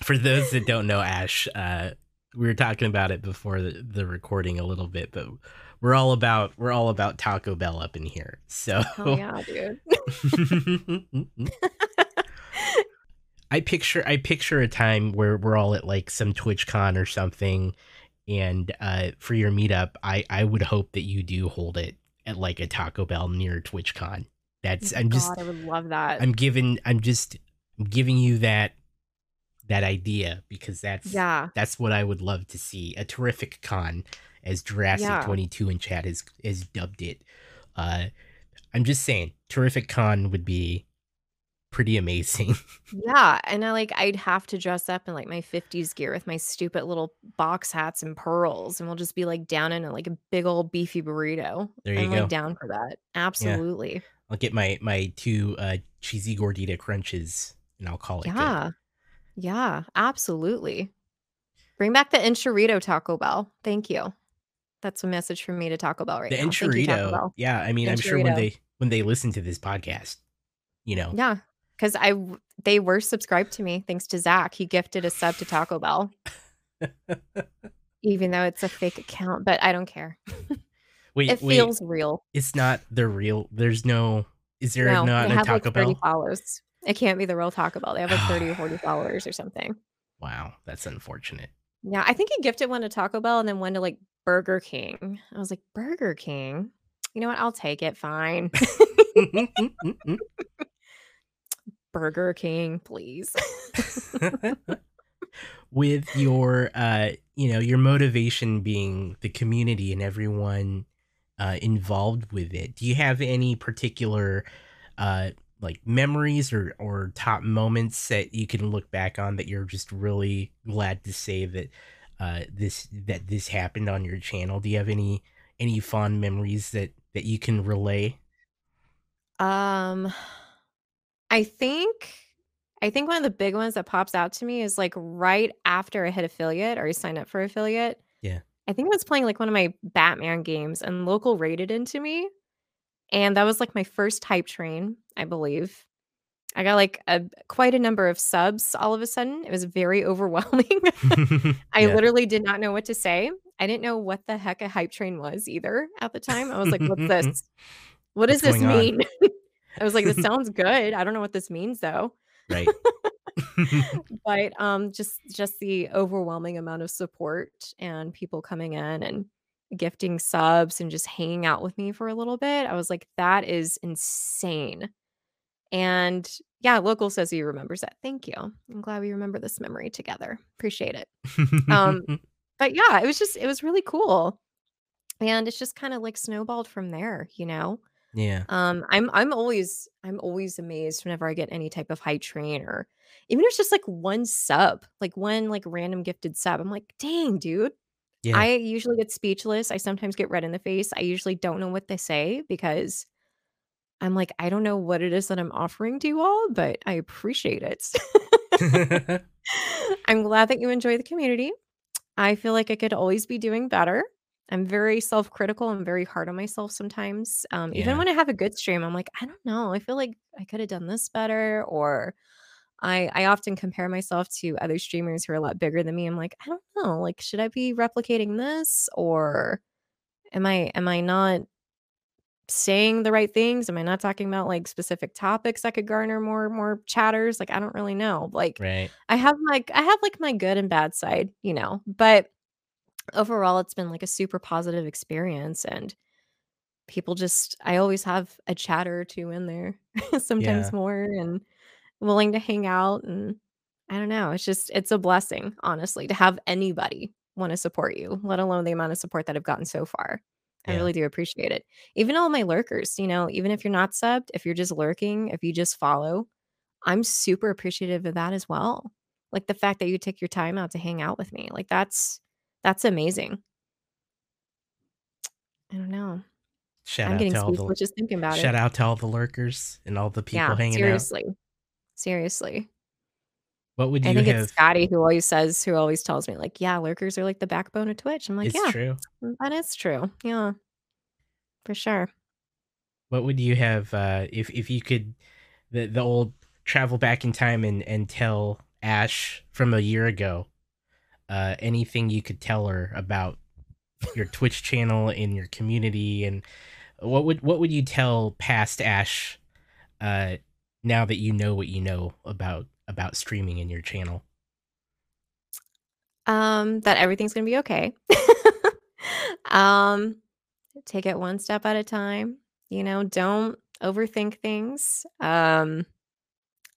For those that don't know Ash, uh, we were talking about it before the, the recording a little bit, but we're all about we're all about Taco Bell up in here. So Oh yeah, dude. I picture I picture a time where we're all at like some TwitchCon or something, and uh, for your meetup, I I would hope that you do hold it at like a Taco Bell near TwitchCon. That's I'm just I would love that. I'm giving I'm just I'm giving you that that idea because that's yeah. that's what I would love to see a terrific con as Jurassic Yeah. 22 in chat has has dubbed it. Uh, I'm just saying, terrific con would be pretty amazing. Yeah, and I like I'd have to dress up in like my 50s gear with my stupid little box hats and pearls, and we'll just be like down in a, like a big old beefy burrito. There you I'm go. like down for that. Absolutely. I'll get my my two uh, cheesy gordita crunches and I'll call it good. Yeah. Yeah, absolutely. Bring back the Enchirito Taco Bell. Thank you. That's a message from me to Taco Bell right The now. Thank you, Taco Bell. yeah. I mean, I'm sure when they when they listen to this podcast, you know, Yeah, because I they were subscribed to me thanks to Zach. He gifted a sub to Taco Bell, even though it's a fake account. But I don't care. wait, It wait, feels real. it's not the real. There's no. Is there No, not they a have Taco like 30 Bell? followers. It can't be the real Taco Bell. They have like 30 or 40 followers or something. Wow, that's unfortunate. Yeah, I think he gifted one to Taco Bell and then one to like Burger King. I was like, Burger King? You know what? I'll take it. Fine. Burger King, please. with your uh you know your motivation being the community and everyone uh involved with it do you have any particular uh like memories or or top moments that you can look back on that you're just really glad to say that uh this that this happened on your channel do you have any any fond memories that that you can relay Um, I think I think one of the big ones that pops out to me is like right after I hit affiliate or I signed up for affiliate. Yeah. I think I was playing like one of my Batman games and local rated into me. And that was like my first hype train, I believe. I got like a quite a number of subs all of a sudden. It was very overwhelming. I Yeah. literally did not know what to say. I didn't know what the heck a hype train was either at the time. I was like, what's this? What does What's this mean? I was like, this sounds good. I don't know what this means though. right But um just just the overwhelming amount of support and people coming in and gifting subs and just hanging out with me for a little bit. I was like, that is insane. And yeah, local says he remembers that. Thank you. I'm glad we remember this memory together. Appreciate it. Um, But yeah, it was just it was really cool. And it's just kind of like snowballed from there, you know. Yeah Um, I'm I'm always I'm always amazed whenever I get any type of hype train or even if it's just like one sub, like one like random gifted sub. I'm like, dang, dude. yeah I usually get speechless. I sometimes get red in the face. I usually don't know what they say because I'm like, I don't know what it is that I'm offering to you all, but I appreciate it. I'm glad that you enjoy the community. I feel like I could always be doing better. I'm very self critical. I'm very hard on myself sometimes. Um, Yeah. Even when I have a good stream, I'm like, I don't know. I feel like I could have done this better. Or I, I often compare myself to other streamers who are a lot bigger than me. I'm like, I don't know. Like, should I be replicating this? Or am I am I not saying the right things? Am I not talking about like specific topics that could garner more more chatters? Like, I don't really know. Like right I have my I have like my good and bad side, you know, but overall it's been like a super positive experience and people just I always have a chatter or two in there, sometimes Yeah. more and willing to hang out and I don't know, it's just it's a blessing, honestly, to have anybody want to support you, let alone the amount of support that I've gotten so far. I Yeah. really do appreciate it. Even all my lurkers, you know, even if you're not subbed, if you're just lurking, if you just follow, I'm super appreciative of that as well. Like the fact that you take your time out to hang out with me. Like that's that's amazing. I don't know. Shout I'm out getting to all the just thinking about shout it. out to all the lurkers and all the people Yeah, hanging out. seriously. Seriously. What would you? I think have? it's Scotty who always says who always tells me, like, "Yeah, lurkers are like the backbone of Twitch." I'm like, It's "Yeah, true. mm, that is true. Yeah, for sure." What would you have uh, if if you could the the old travel back in time and and tell Ash from a year ago uh, anything you could tell her about your Twitch channel and your community and what would what would you tell past Ash uh, now that you know what you know about about streaming in your channel? Um, that everything's gonna be okay. Um, take it one step at a time, you know, don't overthink things. Um,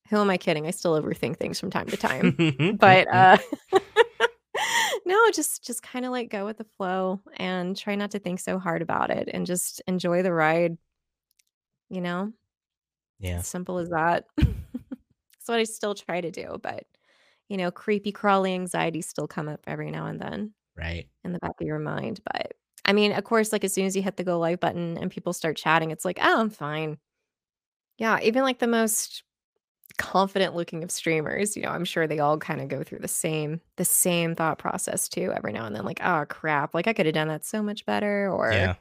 who am I kidding? I still overthink things from time to time. But, uh no, just just kinda, like, go with the flow and try not to think so hard about it and just enjoy the ride. You know? yeah, As simple as that. That's what I still try to do, but, you know, creepy crawly anxieties still come up every now and then right. in the back of your mind, but, I mean, of course, like, as soon as you hit the go live button and people start chatting, it's like, "Oh, I'm fine." Yeah, even, like, the most confident looking of streamers, you know, I'm sure they all kinda go through the same the same thought process too every now and then, like, "Oh, crap, like, I coulda done that so much better," or Yeah,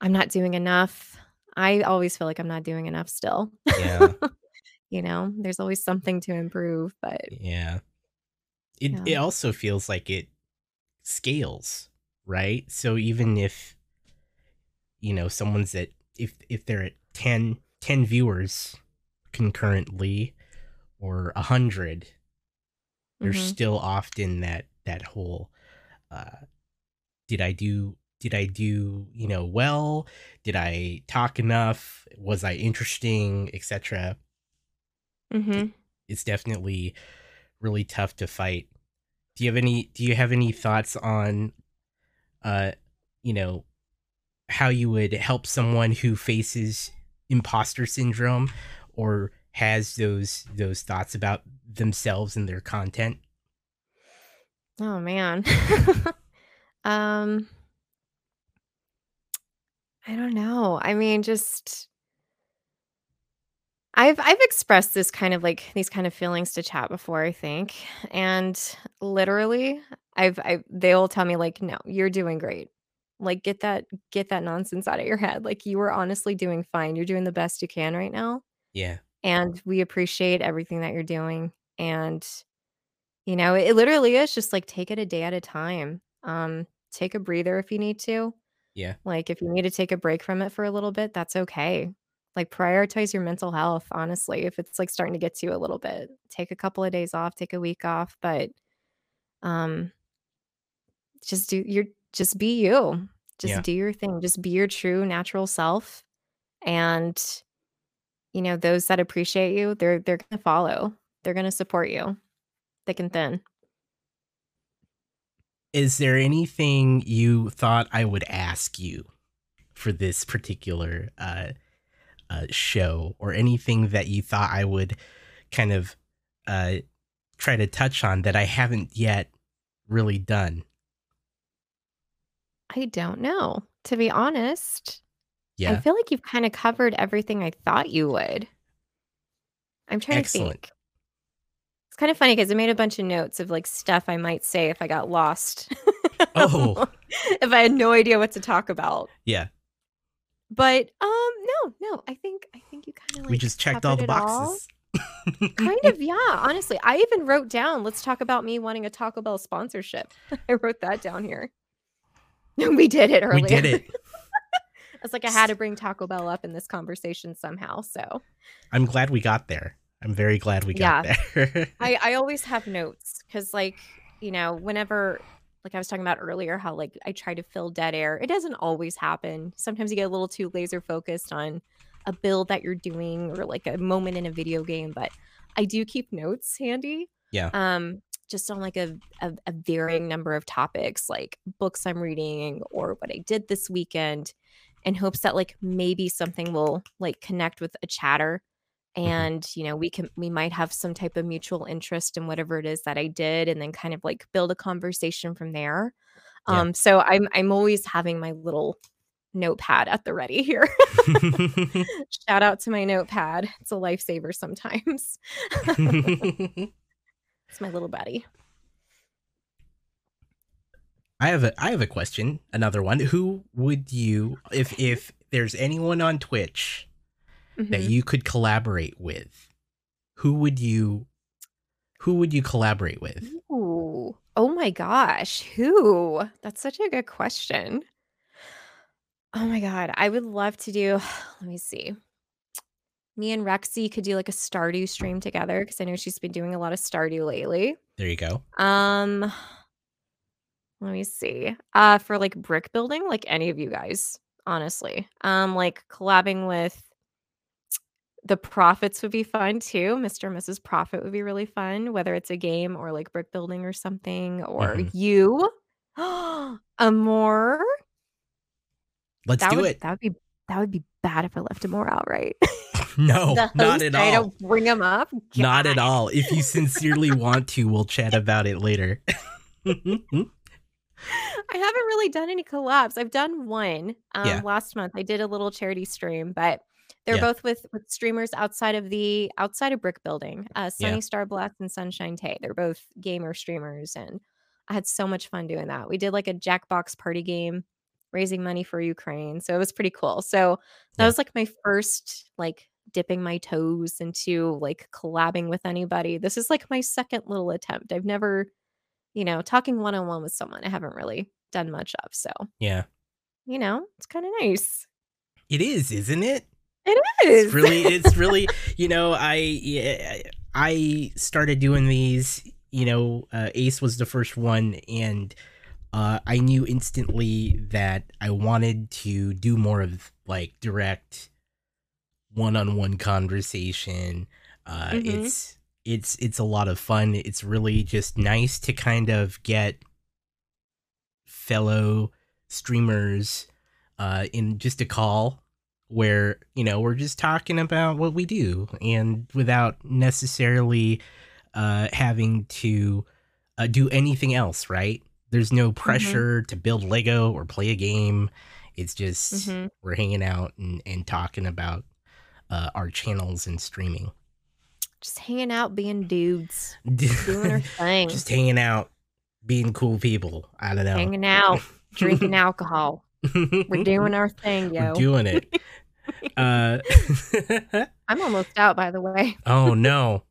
"I'm not doing enough." I always feel like I'm not doing enough still. yeah, You know? There's always something to improve, but yeah. It yeah. it also feels like it scales, right? So even if you know someone's at if if they're at 10, 10 viewers concurrently or a hundred there's Mhm. still often that that whole uh did i do did i do you know well? Did i talk enough? Was i interesting? etc Mhm. it's definitely really tough to fight. Do you have any do you have any thoughts on uh you know how you would help someone who faces imposter syndrome or has those those thoughts about themselves and their content Oh, man. Um I don't know. I mean, just I've I've expressed this kind of like these kind of feelings to chat before, I think. And literally, I've I they'll tell me like, "No, you're doing great. Like get that get that nonsense out of your head. Like you are honestly doing fine. You're doing the best you can right now, yeah and we appreciate everything that you're doing." And you know, it literally is just like take it a day at a time. Um take a breather if you need to. yeah Like, if you need to take a break from it for a little bit, that's okay. Like, prioritize your mental health, honestly, if it's, like, starting to get to you a little bit. Take a couple of days off, take a week off, but, um, just do your just be you. Just Yeah. do your thing. Just be your true natural self, and, you know, those that appreciate you, they're they're gonna follow. They're gonna support you thick and thin. is there anything you thought i would ask you for this particular uh uh show or anything that you thought i would kind of uh try to touch on that i haven't yet really done I don't know, to be honest. I yeah feel like you've kinda covered everything I thought you would. I'm trying Excellent. to think. It's kind of funny because I made a bunch of notes of, like, stuff I might say if I got lost. Oh. If I had no idea what to talk about. yeah But, um, no, no, I think I think you kinda, like, we just checked all the it all. boxes Kind of, yeah, honestly. I even wrote down, "Let's talk about me wanting a Taco Bell sponsorship." I wrote that down here. We did it earlier. we did it It's like I had to bring Taco Bell up in this conversation somehow, so i'm glad we got there i'm very glad we got there I I always have notes because, like, you know, whenever, like I was talking about earlier, how like I try to fill dead air. It doesn't always happen. Sometimes you get a little too laser focused on a build that you're doing or like a moment in a video game. But I do keep notes handy. Yeah. Um, just on like a, a, a varying number of topics, like books I'm reading or what I did this weekend, in hopes that like maybe something will like connect with a chatter Mm-hmm. and you know we can we might have some type of mutual interest in whatever it is that i did and then kind of like build a conversation from there. Yeah. um so i'm i'm always having my little notepad at the ready here. Shout out to my notepad. It's a lifesaver sometimes. It's my little buddy I have a I have a question. Another one. Who would you if if there's anyone on Twitch that Mhm. you could collaborate with? Who would you who would you collaborate with? Ooh. Oh my gosh. Who? That's such a good question. Oh my god. I would love to do let me see. Me and Rexy could do like a Stardew stream together because I know she's been doing a lot of Stardew lately. There you go. Um let me see. Uh for like brick building, like any of you guys, honestly. Um like collabing with the Prophets would be fun too. Mr. and Mrs. Prophet would be really fun, whether it's a game or like brick building or something, or Mhm. you. Amore. Let's That do would it. that would be that would be bad if I left Amore out, right? No, the not host, at I don't bring him up. Not at all. If you sincerely want to, we'll chat about it later. I haven't really done any collabs. I've done one um, Yeah. last month. I did a little charity stream, but they're Yeah. both with with streamers outside of the outside of brick building. Uh, Yeah. Sunny Star Blast and Sunshine Tay. They're both gamer streamers, and I had so much fun doing that. We did like a Jackbox party game, raising money for Ukraine, so it was pretty cool. So that Yeah. was like my first like dipping my toes into like collabing with anybody. This is like my second little attempt. I've never you know, talking one on one with someone I haven't really done much of. So, yeah. you know, it's kind of nice. It is, isn't it? It is. It's really it's really, you know, I I started doing these, you know, uh, Ace was the first one and uh, I knew instantly that I wanted to do more of like direct one-on-one conversation. Uh, Mhm. It's it's it's a lot of fun. It's really just nice to kind of get fellow streamers uh, in just a call where you know we're just talking about what we do and without necessarily uh, having to uh, do anything else. Right? There's no pressure to build Lego or play a game. It's just Mhm. we're hanging out and, and talking about uh, our channels and streaming. Just hanging out, being dudes, doing our thing, just hanging out, being cool people. I don't know. hanging out, drinking alcohol. We're doing our thing, yo. We're doing it. Uh, I'm almost out, by the way. oh no.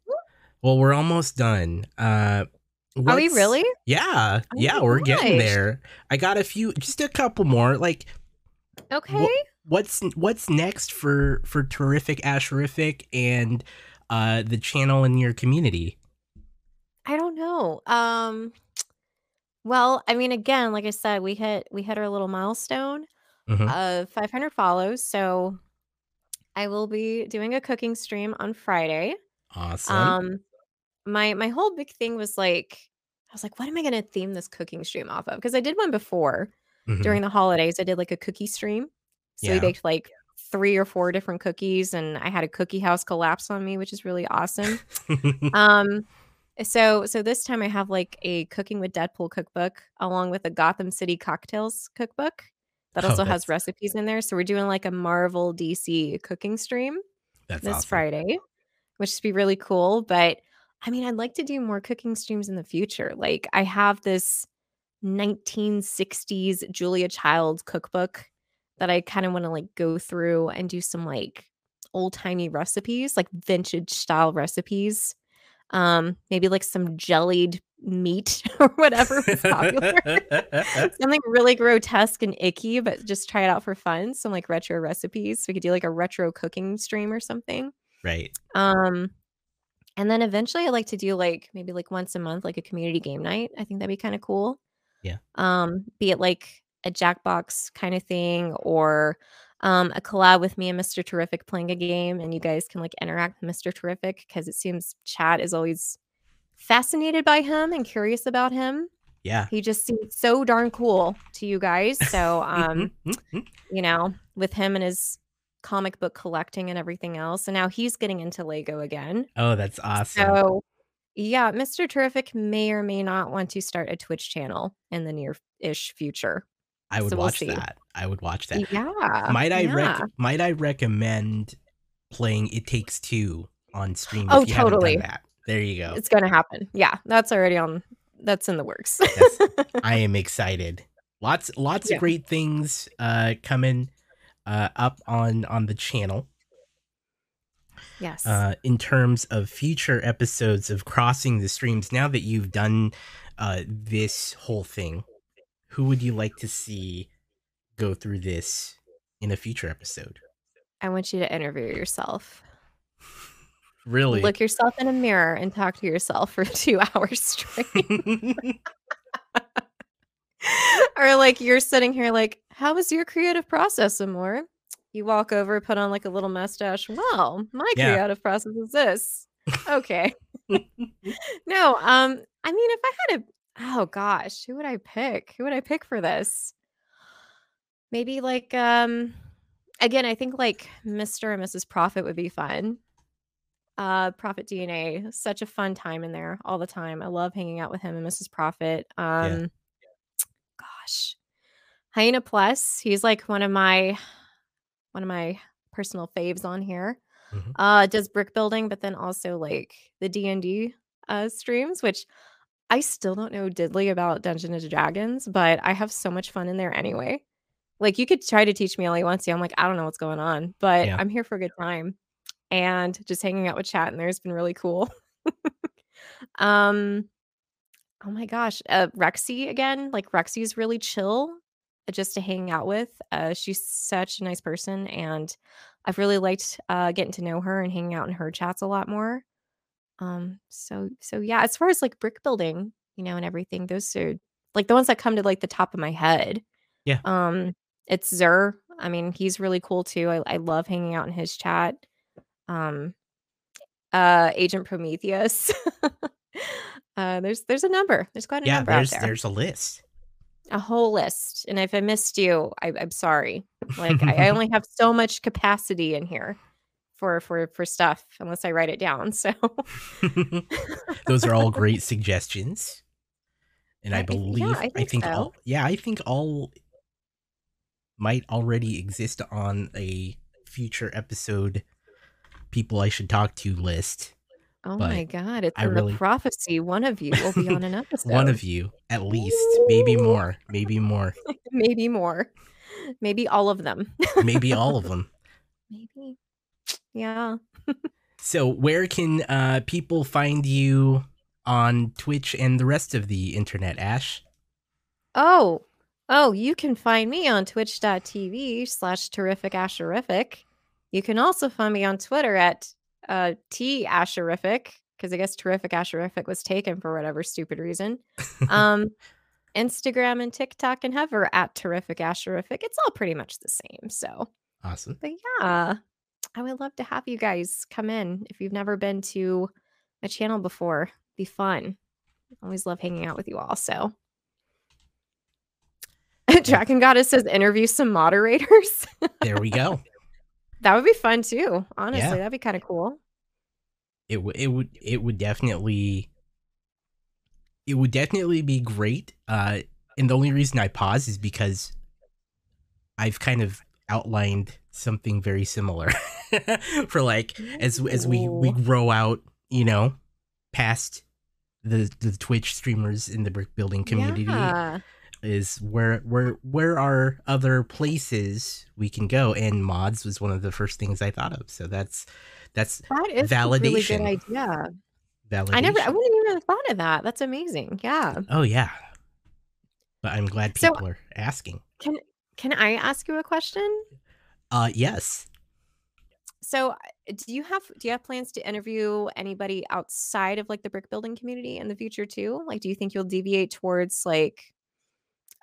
Well, we're almost done. Uh, Are we really? Yeah, Oh yeah, we're getting there. I got a few, just a couple more. Like, Okay. what's what's next for for TerrificAsheriffic and uh the channel in your community? I don't know. Um well, I mean again, like I said, we hit we hit our little milestone Mhm. of 500 follows. So I will be doing a cooking stream on Friday. Awesome. Um my my whole big thing was like I was like, what am I gonna theme this cooking stream off of? Because I did one before Mhm. during the holidays. I did like a cookie stream. So we baked like three or four different cookies and I had a cookie house collapse on me, which is really awesome. um so so this time I have like a cooking with Deadpool cookbook along with a Gotham City cocktails cookbook that Oh, also that's- has recipes in there. So we're doing like a Marvel DC cooking stream That's this awesome. Friday, which would be really cool. But I mean, I'd like to do more cooking streams in the future. Like I have this 1960s Julia Child cookbook that I kind of want to like go through and do some like old timey recipes, like vintage style recipes. Um, maybe like some jellied meat or whatever was popular. Something really grotesque and icky, but just try it out for fun. Some like retro recipes. We could do like a retro cooking stream or something. right. Um, and then eventually I'd like to do like maybe like once a month, like a community game night. I think that'd be kind of cool. Yeah. Um, be it like a Jackbox kind of thing or um a collab with me and Mr. Terrific playing a game and you guys can like interact with Mr. Terrific because it seems Chad is always fascinated by him and curious about him. Yeah. He just seems so darn cool to you guys. So, um, you know, with him and his comic book collecting and everything else. And now he's getting into Lego again. oh, that's awesome. So, yeah, Mr. Terrific may or may not want to start a Twitch channel in the near ish future. I would so we'll watch see. that. I would watch that. Yeah. might I yeah. rec- might I recommend playing It Takes Two on stream? Oh, if you haven't done totally. There you go. It's going to happen. Yeah, that's already on, that's in the works. Yes. I am excited. Lots lots Yeah. of great things uh coming uh up on on the channel. yes. Uh in terms of future episodes of Crossing the Streams, now that you've done uh this whole thing, who would you like to see go through this in a future episode? I want you to interview yourself. Really? Look yourself in a mirror and talk to yourself for two hours straight. or like you're sitting here like, how was your creative process, Amor? You walk over, put on like a little mustache. Well, my Yeah. creative process is this. Okay. no, um, I mean, if I had a oh gosh, who would I pick? Who would I pick for this? Maybe like um again, I think like Mr. and Mrs. Prophet would be fun. Uh Prophet DNA, such a fun time in there all the time. I love hanging out with him and Mrs. Prophet. Um gosh. Hyena Plus, he's like one of my one of my personal faves on here. Mhm. Uh does brick building, but then also like the D&D uh streams, which I still don't know diddly about Dungeons and Dragons, but I have so much fun in there anyway. Like you could try to teach me all you want to. I'm like, I don't know what's going on, but Yeah. I'm here for a good time. And just hanging out with chat and there's been really cool. um oh my gosh, uh Rexy again. Like Rexy's really chill uh, just to hang out with. Uh she's such a nice person and I've really liked uh getting to know her and hanging out in her chats a lot more. Um, so so yeah, as far as like brick building, you know, and everything, those are like the ones that come to like the top of my head. Yeah. Um, it's Zer. I mean, he's really cool too. I, I love hanging out in his chat. Um, uh, Agent Prometheus. uh, there's there's a number. There's quite a yeah, number there's out there. there's a list. a whole list. And if I missed you, I, I'm sorry. Like I, I only have so much capacity in here for for for stuff unless I write it down. So Those are all great suggestions. And I I- I- yeah, believe I I think think so. all yeah, I think all might already exist on a future episode people I should talk to list. Oh But my god, it's I in really- the prophecy. One of you will be on an episode. One of you, at least, maybe more, maybe more, maybe more. Maybe all of them. maybe all of them. maybe. Yeah. So, where can uh, people find you on Twitch and the rest of the internet, Ash? Oh. Oh, you can find me on twitch.tv slash TerrificAsheriffic. You can also find me on Twitter at uh T Asherific, because I guess TerrificAsheriffic was taken for whatever stupid reason. Um Instagram and TikTok and Hover at TerrificAsheriffic. It's all pretty much the same. So awesome. But yeah, I would love to have you guys come in if you've never been to a channel before. Be fun. Always love hanging out with you all. So Dragon Goddess says interview some moderators. There we go. that would be fun too. Honestly, Yeah. that'd be kind of cool. it would it would it would definitely it would definitely be great uh and the only reason i pause is because i've kind of outlined something very similar for like as as we we grow out you know past the the twitch streamers in the brick building community Yeah. is where where where are other places we can go and mods was one of the first things i thought of so that's that's That is a really good Validation. idea. validation I never I wouldn't even have thought of that. That's amazing. Yeah. Oh yeah. But I'm glad So- people are asking. Can can I ask you a question? Uh yes. So, do you have do you have plans to interview anybody outside of like the brick building community in the future too? Like, do you think you'll deviate towards like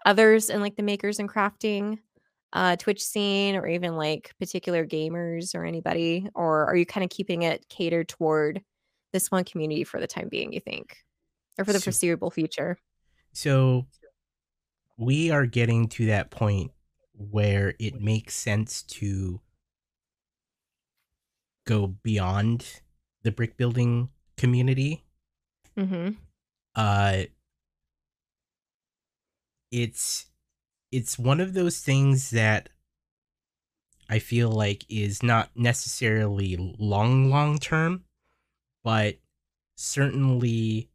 others in like the makers and crafting uh Twitch scene or even like particular gamers or anybody or are you kind of keeping it catered toward this one community for the time being, you think? or for the So- foreseeable future. So we are getting to that point where it makes sense to go beyond the brick building community. hmm Uh it's it's one of those things that I feel like is not necessarily long long term, but certainly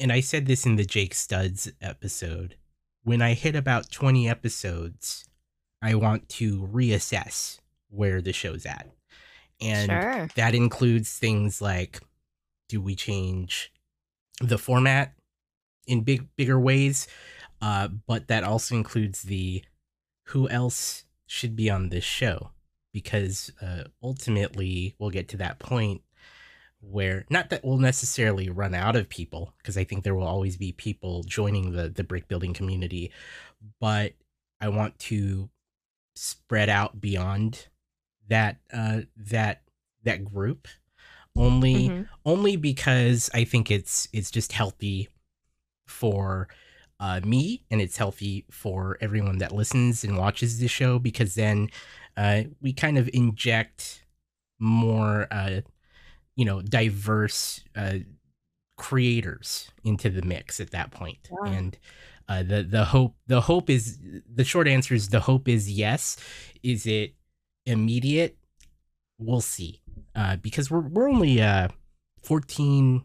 and I said this in the Jake Studs episode. When I hit about 20 episodes, I want to reassess where the show's at. And sure. that includes things like do we change the format in big bigger ways? Uh, but that also includes the who else should be on this show because uh, ultimately we'll get to that point where not that we'll necessarily run out of people because I think there will always be people joining the the brick building community, but I want to spread out beyond that uh that that group only Mhm. only because I think it's it's just healthy for uh, me and it's healthy for everyone that listens and watches the show because then uh, we kind of inject more uh, you know diverse uh, creators into the mix at that point. And uh, the the hope the hope is the short answer is the hope is yes. Is it immediate? We'll see. Uh, because we're we're only uh 14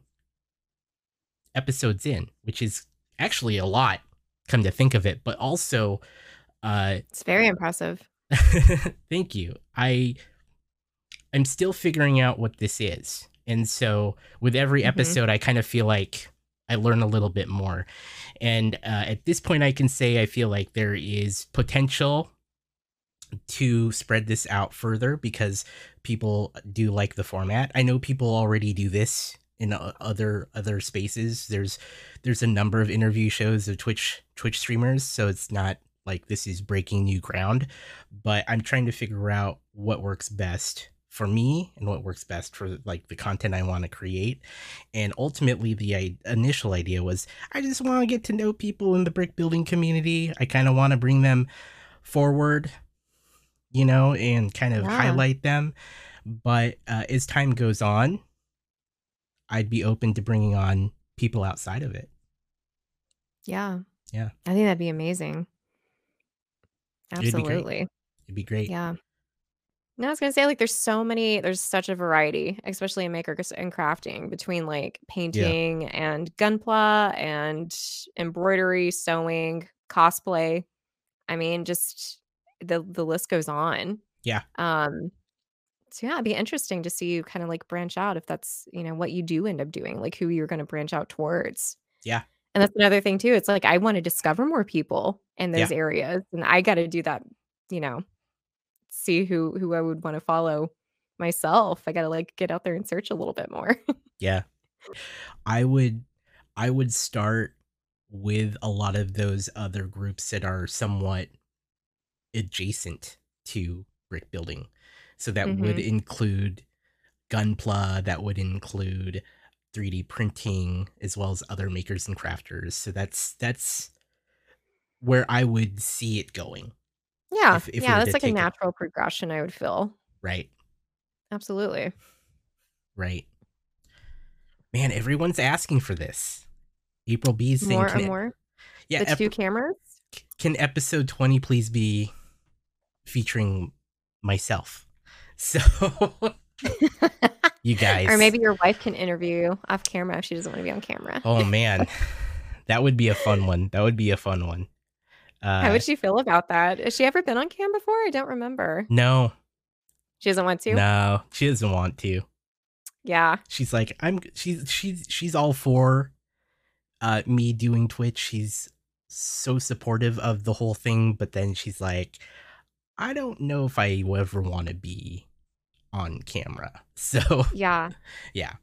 episodes in, which is actually a lot come to think of it, but also uh It's very impressive. thank you. I I'm still figuring out what this is. And so with every Mhm. episode I kind of feel like I learn a little bit more. And uh, at this point I can say I feel like there is potential to spread this out further because people do like the format. I know people already do this in other other spaces. There's there's a number of interview shows of Twitch Twitch streamers, so it's not like this is breaking new ground, but I'm trying to figure out what works best for me and what works best for like the content I want to create. And ultimately the I- initial idea was I just want to get to know people in the brick building community. I kind of want to bring them forward, you know, and kind of Yeah. highlight them. But uh, as time goes on, I'd be open to bringing on people outside of it. Yeah. Yeah. I think that'd be amazing. It'd be great. Absolutely. It'd be great. Yeah. No, I was gonna say like there's so many, there's such a variety, especially in maker and crafting between like painting and gunpla and embroidery, sewing, cosplay. I mean, just the the list goes on. Yeah. Um. So yeah, it'd be interesting to see you kind of like branch out if that's you know what you do end up doing, like who you're going to branch out towards. Yeah. And that's another thing too. It's like I want to discover more people in those areas, and I got to do that. You know, see who who I would want to follow myself. I got to like get out there and search a little bit more. Yeah. I would I would start with a lot of those other groups that are somewhat adjacent to brick building. So that would Mhm. include Gunpla, that would include 3D printing as well as other makers and crafters. So that's that's where I would see it going, yeah, If- if yeah, were that's like a take it- natural progression. I would feel right? absolutely. Right. Man, everyone's asking for this. April B's saying, More and more. yeah, the ep- two cameras. can episode 20 please be featuring myself? So, you guys. or maybe your wife can interview you off camera if she doesn't want to be on camera. Oh, man. That would be a fun one. That would be a fun one. Uh, How would she feel about that? Has she ever been on cam before? I don't remember. no, She doesn't want to. no, she doesn't want to. Yeah. She's like, I'm, she's, she's, she's all for uh, me doing Twitch. She's so supportive of the whole thing, but then she's like, I don't know if I ever want to be on camera. So, Yeah. yeah.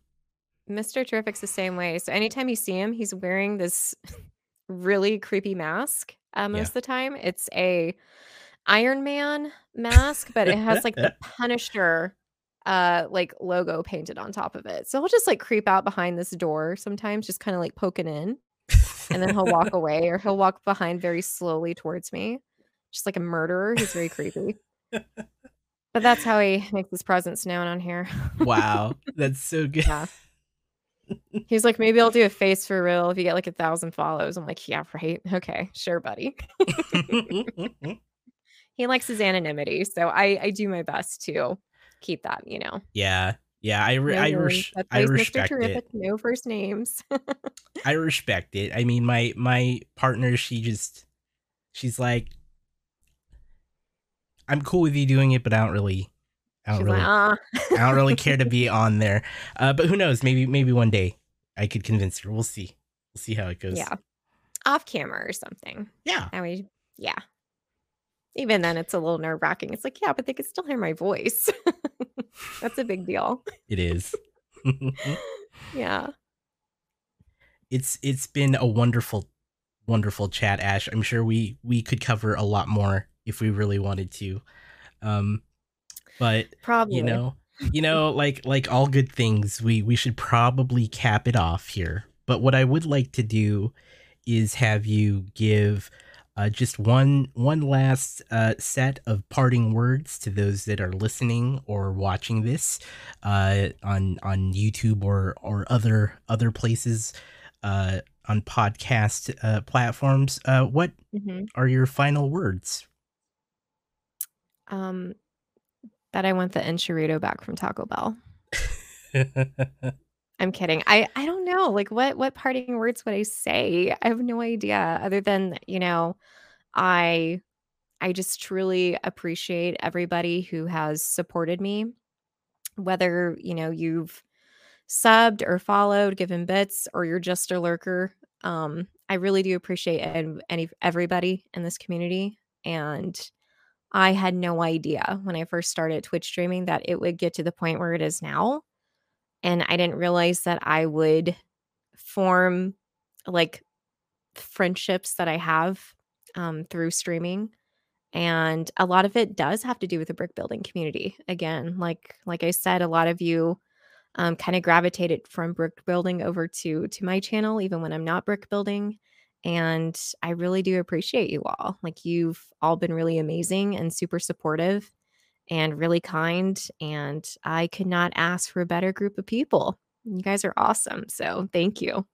Mr. Terrific's the same way. So anytime you see him, he's wearing this really creepy mask. Uh, most Yeah. of the time, it's a Iron Man mask, but it has like the Punisher uh like logo painted on top of it. So he'll just like creep out behind this door sometimes, just kind of like poking in. And then he'll walk away or he'll walk behind very slowly towards me. Just like a murderer. He's very creepy. But that's how he makes his presence known on here. wow, that's so good. Yeah. He's like, maybe I'll do a face for real if you get like a thousand follows. I'm like, yeah, right. Okay, sure, buddy. he likes his anonymity, so I I do my best to keep that. You know. yeah, yeah. I re- No I, res- I he's Mr. respect Terrific. it. No first names. I respect it. I mean, my my partner, she just she's like, I'm cool with you doing it, but I don't really, I don't She's really, like. I don't really care to be on there. Uh, but who knows? Maybe maybe one day I could convince her. We'll see. We'll see how it goes. yeah, off camera or something. Yeah. And we, yeah. Even then, it's a little nerve wracking. It's like, yeah, but they could still hear my voice. That's a big deal. It is. Yeah. it's it's been a wonderful wonderful chat ash i'm sure we we could cover a lot more if we really wanted to um but Probably. you know you know like like all good things we we should probably cap it off here but what i would like to do is have you give uh, just one one last uh, set of parting words to those that are listening or watching this uh, on on YouTube or or other other places uh, on podcast uh, platforms. Uh, what Mhm. are your final words? Um, that I want the enchilada back from Taco Bell. I'm kidding. I I don't know. Like what what parting words would I say? I have no idea other than, you know, I I just truly appreciate everybody who has supported me whether, you know, you've subbed or followed, given bits or you're just a lurker. Um I really do appreciate any everybody in this community and I had no idea when I first started Twitch streaming that it would get to the point where it is now and I didn't realize that I would form like friendships that I have um, through streaming, and a lot of it does have to do with the brick building community. Again, like like I said, a lot of you um, kind of gravitated from brick building over to to my channel, even when I'm not brick building. And I really do appreciate you all. Like you've all been really amazing and super supportive and really kind. And I could not ask for a better group of people. You guys are awesome. So thank you.